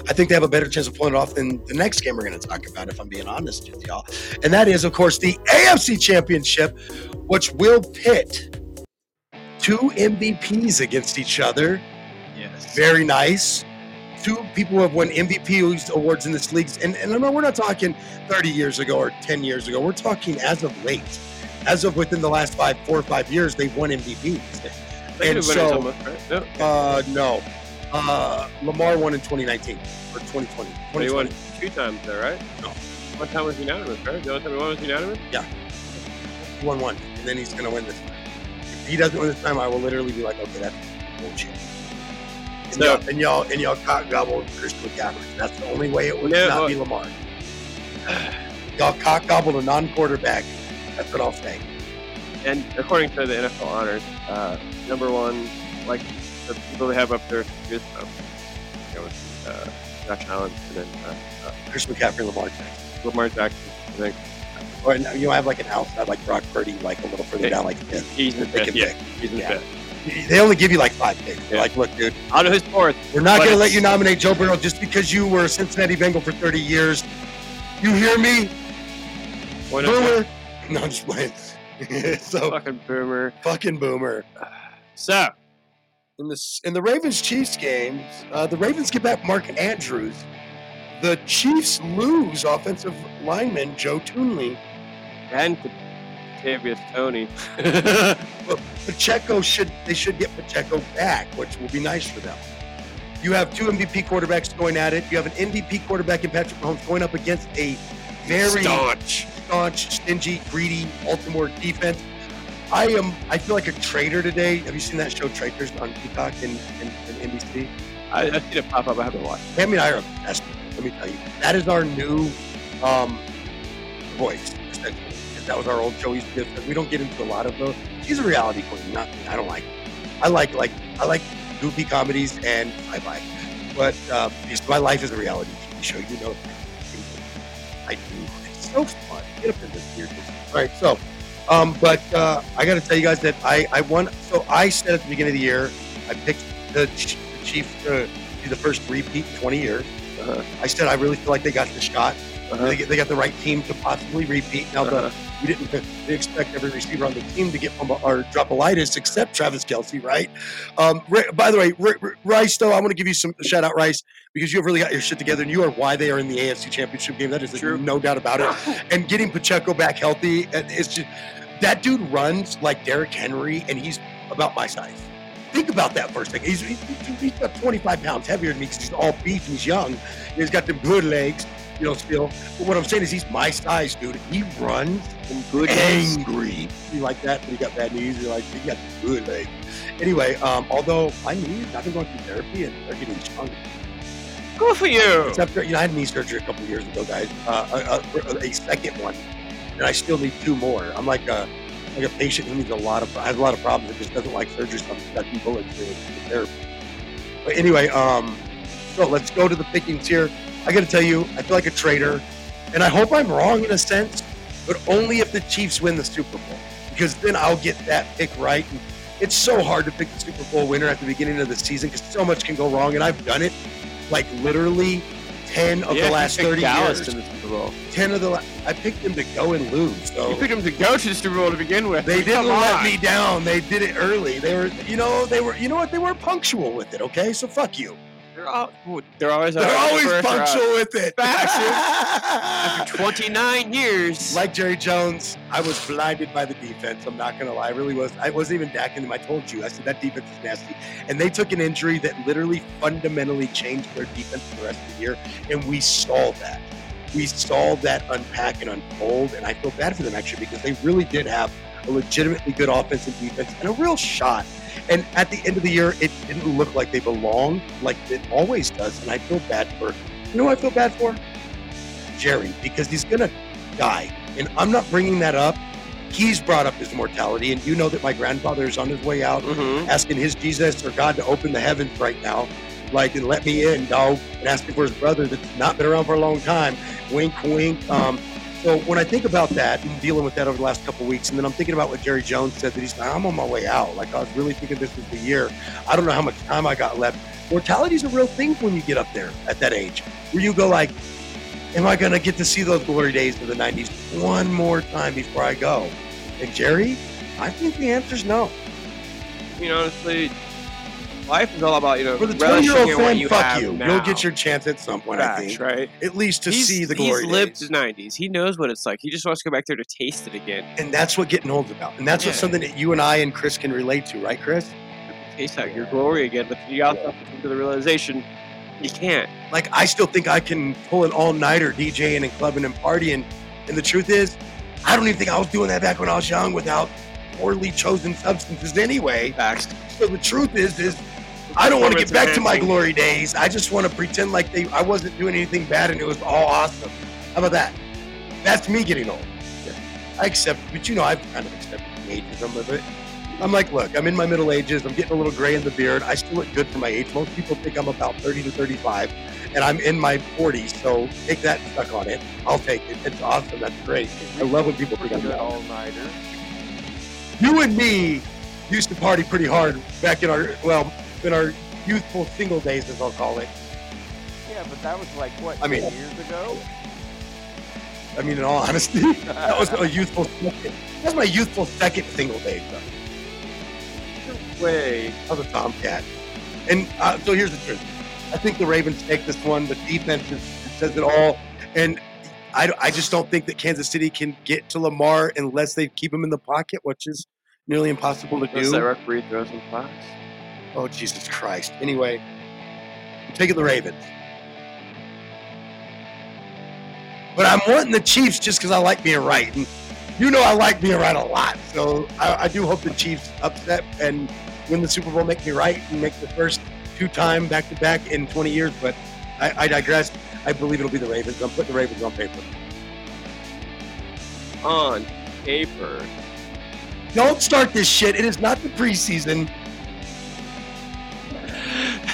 I think they have a better chance of pulling it off than the next game we're going to talk about, if I'm being honest with y'all. And that is, of course, the AFC Championship, which will pit two MVPs against each other. Yes. Very nice. Two people who have won MVP awards in this league. And, and I know we're not talking 30 years ago or 10 years ago. We're talking as of late. As of within the last five, four or five years, they've won MVPs. And so, right? Uh, no. Uh, Lamar won in 2019 or 2020. But he 2020. won two times there, right? No. One time was unanimous, right? The only time he won was unanimous. Yeah. He won one, and then he's going to win this time. If he doesn't win this time, I will literally be like, okay, that's bullshit. And, So- y'all, and y'all and y'all cock gobble Christian McCaffrey. That's the only way it would Yeah, not well- be Lamar. (sighs) Y'all cock gobbled a non-quarterback. That's what I'll say. And according to the NFL honors, uh, number one, like the people they have up there is um, you know, uh, Josh Allen and then uh, uh, Chris McCaffrey, Lamar Jackson. Lamar Jackson. I think Or you have like an outside like Brock Purdy, like a little further down, like fifth. he's in the fifth. Yeah, he's in the Yeah. fifth. They only give you like five picks. They're Yeah. Like, look, dude, out of his fourth. we're not going to let you nominate Joe Burrow just because you were a Cincinnati Bengal for 30 years. You hear me? Not? Boomer. (laughs) No, I'm just playing. (laughs) so Fucking boomer. fucking boomer. So In the in the Ravens Chiefs game, uh, the Ravens get back Mark Andrews. The Chiefs lose offensive lineman Joe Thuney. and Tavius Toney. (laughs) But Pacheco should they should get Pacheco back, which will be nice for them. You have two MVP quarterbacks going at it. You have an MVP quarterback in Patrick Mahomes going up against a very Staunch. staunch, stingy, greedy Baltimore defense. I am. I feel like a traitor today. Have you seen that show Traitors on Peacock and, and, and NBC? I, I've seen it pop up. I haven't watched. Tammy and I are obsessed. with Let me tell you, that is our new um, voice. That was our old. We used. We don't get into a lot of those. She's a reality queen, not. I don't like. I like like I like goofy comedies and sci-fi, but uh, my life is a reality TV show. You know, I do. It's so fun. Get up in this weird. All right, so. Um, but uh, I got to tell you guys that I, I won. So I said at the beginning of the year, I picked the, Ch- the Chiefs to be the first repeat in 20 years. Uh-huh. I said I really feel like they got the shot. Uh-huh. They, they got the right team to possibly repeat. Now, Uh-huh. We didn't (laughs) expect every receiver on the team to get from or drop a lightus except Travis Kelce, right? Um, by the way, Ri- Ri- Rice, though, I want to give you some shout out, Rice, because you have really got your shit together and you are why they are in the AFC Championship game. That is True. no doubt about it. (laughs) And getting Pacheco back healthy, uh, it's just that dude runs like Derrick Henry, and he's about my size. Think about that for a second. He's, he's, he's about 25 pounds heavier than me because he's all beef and he's young. He's got them good legs, you know, still. But what I'm saying is he's my size, dude. He runs and good angry. You like that? But he got bad knees. You're like, he got good legs. Anyway, um, although my knees, I've been going through therapy and they're getting stronger. Good for you. Except for, you know, I had knee surgery a couple years ago, guys. Uh, a, a, a second one, and I still need two more. I'm like a like a patient who needs a lot of has a lot of problems and just doesn't like surgery, so I'm stuffing bullets in therapy. But anyway, um, so let's go to the pickings here. I got to tell you, I feel like a traitor, and I hope I'm wrong in a sense, but only if the Chiefs win the Super Bowl, because then I'll get that pick right. And it's so hard to pick the Super Bowl winner at the beginning of the season because so much can go wrong, and I've done it like literally ten of Yeah, the last thirty Dallas years. to the Super Bowl. Ten of the la- I picked them to go and lose. So You picked them to go to the Super Bowl to begin with. they didn't Come let on. me down. They did it early. They were, you know, they were, you know what? They were punctual with it. Okay, so fuck you. They're, all, they're always They're always punctual with it. After (laughs) 29 years. Like Jerry Jones, I was blinded by the defense. I'm not gonna lie, I really was. I wasn't even backing them. I told you. I said that defense is nasty, and they took an injury that literally fundamentally changed their defense for the rest of the year, and we saw that. We saw that unpack and unfold, and I feel bad for them actually because they really did have a legitimately good offense and defense and a real shot. And at the end of the year, it didn't look like they belonged like it always does, and I feel bad for. You know, who I feel bad for Jerry because he's gonna die. And I'm not bringing that up. He's brought up his mortality, and you know that my grandfather is on his way out, Mm-hmm. asking his Jesus or God to open the heavens right now, like and let me in, dog, and asking for his brother that's not been around for a long time. Wink, wink. Um, so when I think about that and dealing with that over the last couple weeks, and then I'm thinking about what Jerry Jones said that he's like, I'm on my way out. Like I was really thinking this was the year. I don't know how much time I got left. Mortality is a real thing when you get up there at that age, where you go like, am I going to get to see those glory days of the 90s one more time before I go? And Jerry, I think the answer's no. I mean, honestly, life is all about, you know, For the 20 relishing year old in fan, you fuck you. now. You'll get your chance at some point, I think. right? At least to He's- see the glory He's lived days. the 90s. He knows what it's like. He just wants to go back there to taste it again. And that's what getting old's about. And that's what something that you and I and Chris can relate to, right, Chris? Taste out your glory again. But you also have to come to the realization you can't. Like, I still think I can pull an all nighter DJing and clubbing and partying. And the truth is, I don't even think I was doing that back when I was young without poorly chosen substances anyway. Facts. So the truth is, is I don't want to get back to my glory days. I just want to pretend like they I wasn't doing anything bad and it was all awesome. How about that? That's me getting old. I accept, but you know, I've kind of accepted the ageism of it. I'm like, look, I'm in my middle ages. I'm getting a little gray in the beard. I still look good for my age. Most people think I'm about 30 to 35, and I'm in my 40s. So take that and stuck on it. I'll take it. It's awesome. That's great. I love when people think I'm Good all nighter. You and me used to party pretty hard back in our well, in our youthful single days, as I'll call it. Yeah, but that was like what I mean- years ago. I mean, in all honesty, (laughs) that was a youthful. Second. That's my youthful second single day, though. Way. I was a tomcat. And uh, so here's the truth. I think the Ravens take this one. The defense is, says it all. And I, I just don't think that Kansas City can get to Lamar unless they keep him in the pocket, which is nearly impossible to Unless do. that referee throws some flags. Oh, Jesus Christ. Anyway, I'm taking the Ravens. But I'm wanting the Chiefs just because I like being right. And you know I like being right a lot. So I, I do hope the Chiefs upset and win the Super Bowl, make me right, and make the first two time back to back in 20 years. But I, I digress. I believe it'll be the Ravens. I'm putting the Ravens on paper. On paper. Don't start this shit. It is not the preseason.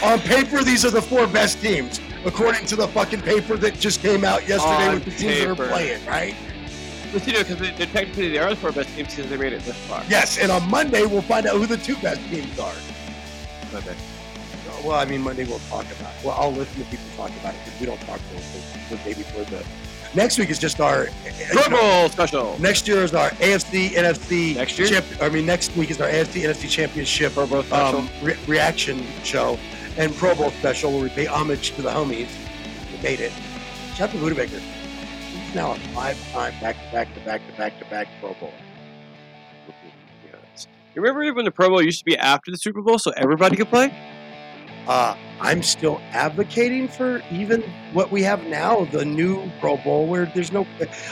On paper, these are the four best teams, according to the fucking paper that just came out yesterday On with the teams that are playing, right? But you know, because they, they technically they are the four best teams because they made it this far. Yes, and on Monday we'll find out who the two best teams are. Okay. Well, I mean, Monday we'll talk about it. Well, I'll listen to people talk about it because we don't talk to them the, the day before the. Next week is just our Pro Bowl special. Next year is our AFC NFC. Next year? Champ, I mean, next week is our AFC NFC Championship Pro Bowl um, re- reaction show and Pro Bowl special where we pay homage to the homies who made it. To Budabaker. He's now a five-time back-to-back to back-to-back to back Pro Bowl. You remember when the Pro Bowl used to be after the Super Bowl so everybody could play? Uh, I'm still advocating for even what we have now, the new Pro Bowl, where there's no.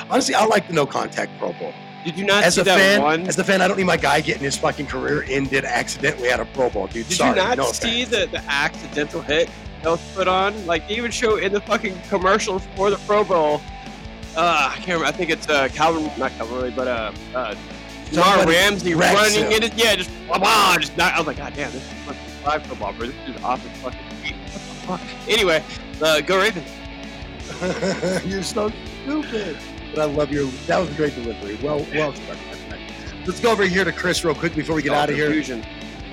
Honestly, I like the no contact Pro Bowl. Did you not as see a that fan, one? as a fan, I don't need my guy getting his fucking career ended accidentally at a Pro Bowl, dude. Did Sorry, you not no see offense. the, the accidental hit that was put on? Like they even show in the fucking commercials for the Pro Bowl. Uh, I can't remember. I think it's uh, Calvin, not Calvin but uh, uh, Ramsey running him. in it. Yeah, just blah, blah, just not, I was like, God damn, this is fucking live football, bro. This is off his fucking feet. What the fuck? Anyway, uh, go Ravens. (laughs) You're so stupid. But I love your. That was a great delivery. Well, well struck, my friend. Let's go over here to Chris real quick before we get Oh, out of here.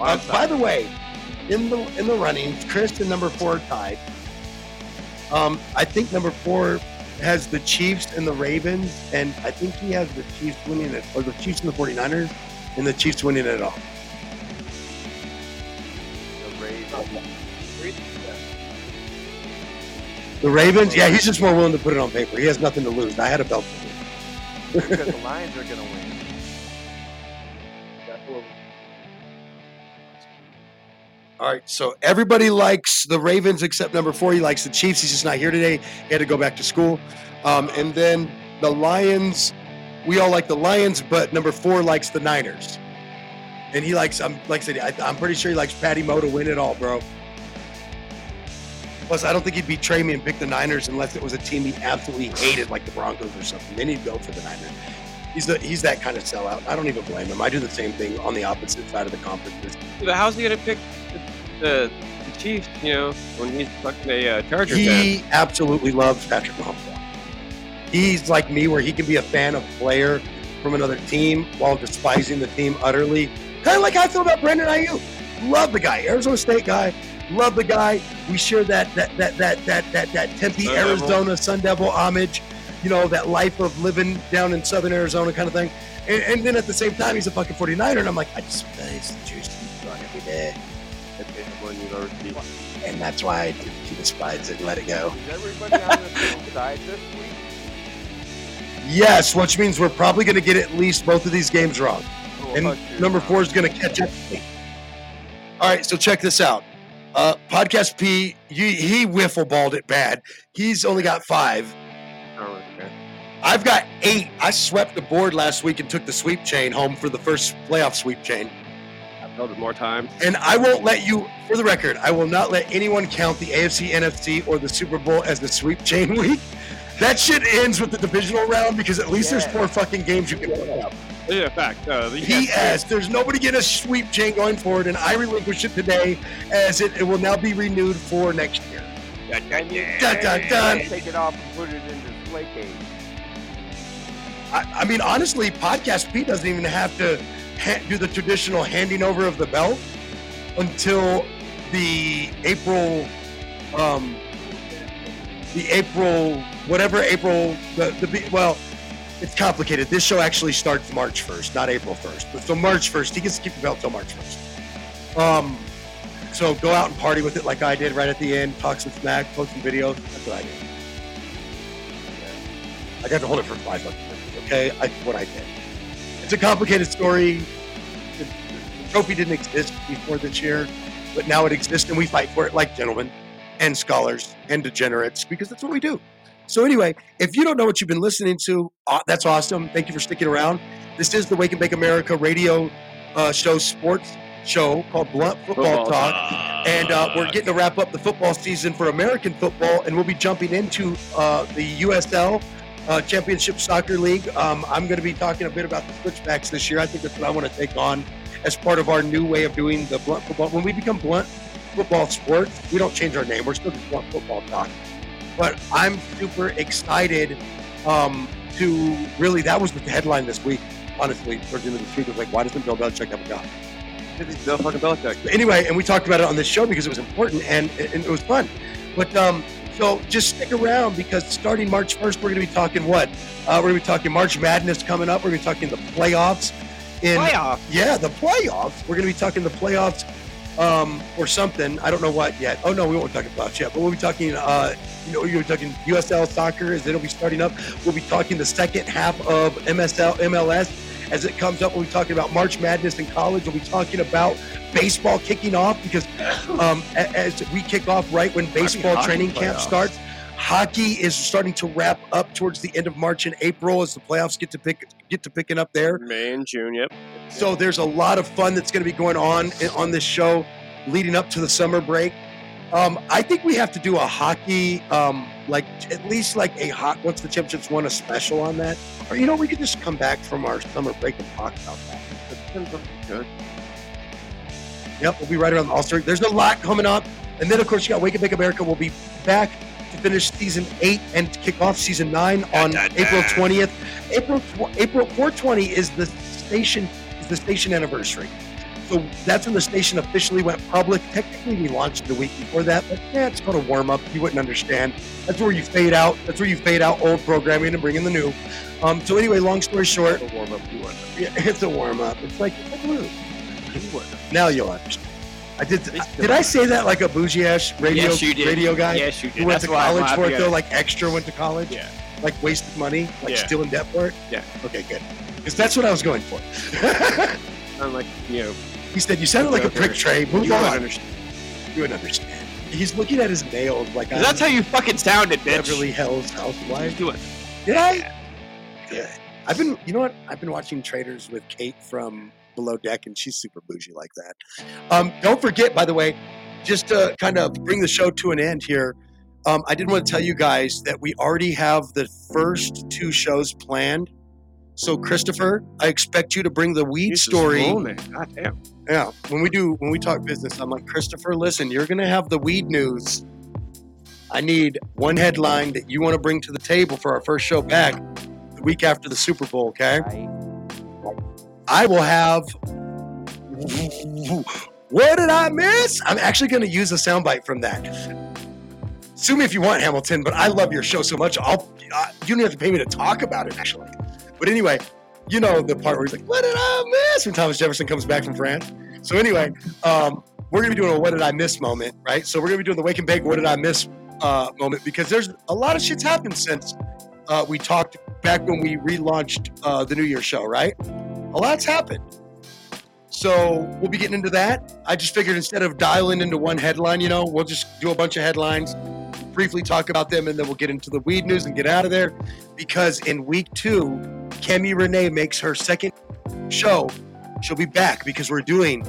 Uh, by the way, in the in the running, Chris and number four are tied. Um, I think number four has the Chiefs and the Ravens, and I think he has the Chiefs winning it, or the Chiefs and the 49ers, and the Chiefs winning it all. The Ravens. Yeah, he's just more willing to put it on paper. He has nothing to lose. I had a belt to lose. because the (laughs) Lions are going to win. All right, so everybody likes the Ravens except number four. He likes the Chiefs. He's just not here today. He had to go back to school. Um, and then the Lions, we all like the Lions, but number four likes the Niners. And he likes, I'm like I said, I, I'm pretty sure he likes Patty Moe to win it all, bro. Plus, I don't think he'd betray me and pick the Niners unless it was a team he absolutely hated, like the Broncos or something. Then he'd go for the Niners. He's the, he's that kind of sellout. I don't even blame him. I do the same thing on the opposite side of the conference. But how's he gonna pick the, the, the Chiefs? You know, when he's fucking a uh, Charger fan. He absolutely loves Patrick Mahomes. He's like me, where he can be a fan of player from another team while despising the team utterly. Kind of like I feel about Brandon Aiyuk. Love the guy, Arizona State guy. Love the guy. We share that that that that that that that Tempe, Sun Devil. Arizona Sun Devil homage. You know that life of living down in Southern Arizona kind of thing. And, and then at the same time, he's a fucking 49er, and I'm like, I just face the juice to run every day. And that's why I he despises it and let it go. Is everybody on the same side this week? Yes, which means we're probably going to get at least both of these games wrong. And hush number four is going to catch up. All right, so check this out. Uh, Podcast P, he, he wiffle balled it bad. He's only got five. Oh, okay. I've got eight. I swept the board last week and took the sweep chain home for the first playoff sweep chain. I've held it more times. And I won't let you, for the record, I will not let anyone count the AFC, NFC, or the Super Bowl as the sweep chain (laughs) week. That shit ends with the divisional round because at least there's four fucking games you can look up. Yeah, fact. Uh, you He can't- there's nobody getting a sweep chain going forward, and I relinquish it today as it, it will now be renewed for next year. Dun, dun, dun. Dun, dun, dun. Take it off and put it into Slate Cage. I, I mean, honestly, Podcast Pete doesn't even have to ha- do the traditional handing over of the belt until the April, um, the April, whatever April, the, the be- well, it's complicated. This show actually starts March 1st, not April 1st. But so March 1st, he gets to keep the belt till March 1st. Um, so go out and party with it like I did right at the end, talk some smack, post some videos. That's what I did. I got to hold it for five months. Okay, I, what I did. It's a complicated story. The, the trophy didn't exist before this year, but now it exists, and we fight for it like gentlemen and scholars and degenerates because that's what we do. So anyway, if you don't know what you've been listening to, uh, that's awesome. Thank you for sticking around. This is the Wake and Bake America radio uh, show sports show called Blunt Football, Football Talk. And uh, we're getting to wrap up the football season for American football, and we'll be jumping into uh, the USL uh, Championship Soccer League. Um, I'm going to be talking a bit about the switchbacks this year. I think that's what I want to take on as part of our new way of doing the blunt football. When we become blunt football sports, we don't change our name. We're still just blunt football talk. But I'm super excited um, to really. That was the headline this week. Honestly, towards the end of this week, was like, why doesn't Bill Belichick have a job? Bill fucking Belichick. But anyway, and we talked about it on this show because it was important and, and it was fun. But um, so just stick around because starting March 1st, we're going to be talking what? Uh, we're going to be talking March Madness coming up. We're going to be talking the playoffs. In, Playoffs? Yeah, the playoffs. We're going to be talking the playoffs um, or something. I don't know what yet. Oh, no, we won't be talking playoffs yet. But we'll be talking, uh, you know, you're talking USL soccer as it'll be starting up. We'll be talking the second half of MSL, MLS as it comes up. We'll be talking about March Madness in college. We'll be talking about baseball kicking off because um, as we kick off right when baseball training camp playoffs. starts, hockey is starting to wrap up towards the end of March and April as the playoffs get to pick get to picking up there. May and June, yep. So there's a lot of fun that's going to be going on on this show leading up to the summer break. Um, I think we have to do a hockey, um, like at least like a hot. Once the championships won a special on that, or you know, we could just come back from our summer break and talk about that. Good. Yep, we'll be right around the All Star. There's a lot coming up, and then of course you got Wake and Bake America. We'll be back to finish season eight and kick off season nine on April 20th. April April 420 is the station the station anniversary. So that's when the station officially went public. Technically, we launched the week before that, but yeah, it's called a warm up. You wouldn't understand. That's where you fade out. That's where you fade out old programming and bring in the new. Um, so anyway, long story short, A warm up. Yeah, it's a warm up. It's like it's blue. Now you'll understand. I did. Did I say that like a bougie ass radio Yes, you did. radio guy? Yes, you did. Who went That's to college for it though, like extra went to college. Yeah. Like wasted money, like Yeah. still in debt for it. Yeah. Okay, good. Because that's what I was going for. (laughs) I'm like, you know. He said, "You sounded like a prick, Trey. Move You on." understand. You would understand. He's looking at his nails like 'Cause that's how you fucking sounded, bitch. Beverly Hills Housewife. Do it. Did I? Good. I've been, you know what? I've been watching Traitors with Kate from Below Deck, and she's super bougie like that. Um, don't forget, by the way, just to kind of bring the show to an end here, um, I did want to tell you guys that we already have the first two shows planned. So, Christopher, I expect you to bring the weed Jesus story. moaning. God damn. Yeah, when we do when we talk business, I'm like Christopher. Listen, you're gonna have the weed news. I need one headline that you want to bring to the table for our first show back the week after the Super Bowl. Okay, I will have. What did I miss? I'm actually going to use a soundbite from that. Sue me if you want, Hamilton, but I love your show so much. I'll. Uh, you don't have to pay me to talk about it, actually. But anyway, you know the part where he's like, "What did I miss?" when Thomas Jefferson comes back from France. So anyway, um, we're gonna be doing a "What did I miss" moment, right? So we're gonna be doing the "Wake and Bake" "What did I miss" uh, moment because there's a lot of shit's happened since uh, we talked back when we relaunched uh, the New Year show, right? A lot's happened. So we'll be getting into that. I just figured instead of dialing into one headline, you know, we'll just do a bunch of headlines, briefly talk about them, and then we'll get into the weed news and get out of there. Because in week two, Kemi Renee makes her second show. She'll be back because we're doing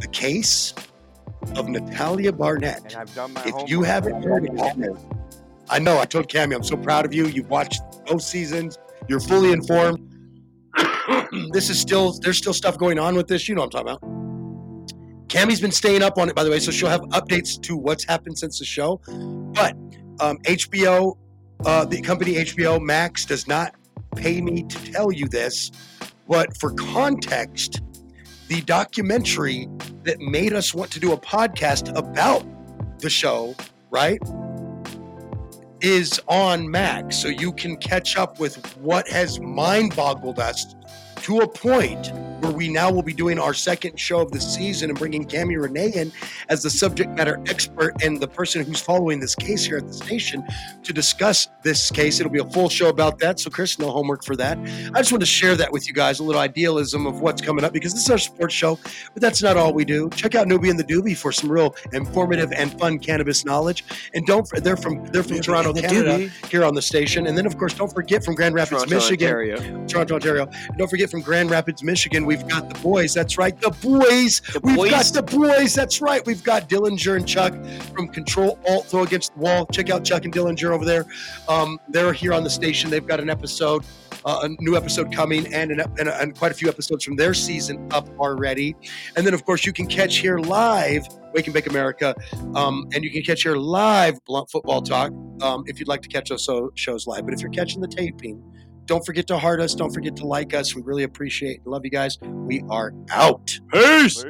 the case of Natalia Barnett. And I've done my If homework. you haven't heard it, I know. I told Cammy, I'm so proud of you. You've watched both seasons. You're fully informed. (clears throat) this is still there's still stuff going on with this. You know what I'm talking about. Cammy's been staying up on it, by the way, so she'll have updates to what's happened since the show. But um, HBO, uh, the company HBO Max, does not pay me to tell you this. But for context, the documentary that made us want to do a podcast about the show, right, is on Max. So you can catch up with what has mind boggled us to a point where we now will be doing our second show of the season and bringing Cami Renee in as the subject matter expert and the person who's following this case here at the station to discuss this case. It'll be a full show about that. So, Chris, no homework for that. I just want to share that with you guys, a little idealism of what's coming up because this is our sports show, but that's not all we do. Check out Newbie and the Doobie for some real informative and fun cannabis knowledge. And don't they're from they're from Newbie Toronto, Canada, Doobie. here on the station. And then of course, don't forget from Grand Rapids, Toronto, Michigan. Ontario. Toronto, Ontario. And don't forget from Grand Rapids, Michigan, we've got the boys. That's right, the boys. we've boys. got the boys. That's right. We've got Dillinger and Chuck from Control Alt Throw Against the Wall. Check out Chuck and Dillinger over there. Um, they're here on the station. They've got an episode, uh, a new episode coming, and, an, and, and quite a few episodes from their season up already. And then, of course, you can catch here live Wake and Bake America, um, and you can catch here live Blunt Football Talk um, if you'd like to catch those so- shows live. But if you're catching the taping, don't forget to heart us. Don't forget to like us. We really appreciate and love you guys. We are out. Peace.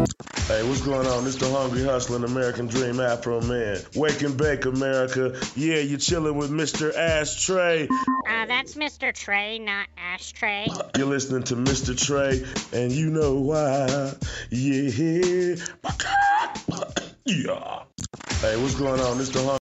Hey, what's going on? It's the Hungry Hustling American Dream Afro Man. Wake and bake, America. Yeah, you're chilling with Mr. Ashtray. Uh, that's Mr. Trey, not Ashtray. You're listening to Mr. Trey, and you know why. Yeah. Yeah. Hey, what's going on? It's the Hungry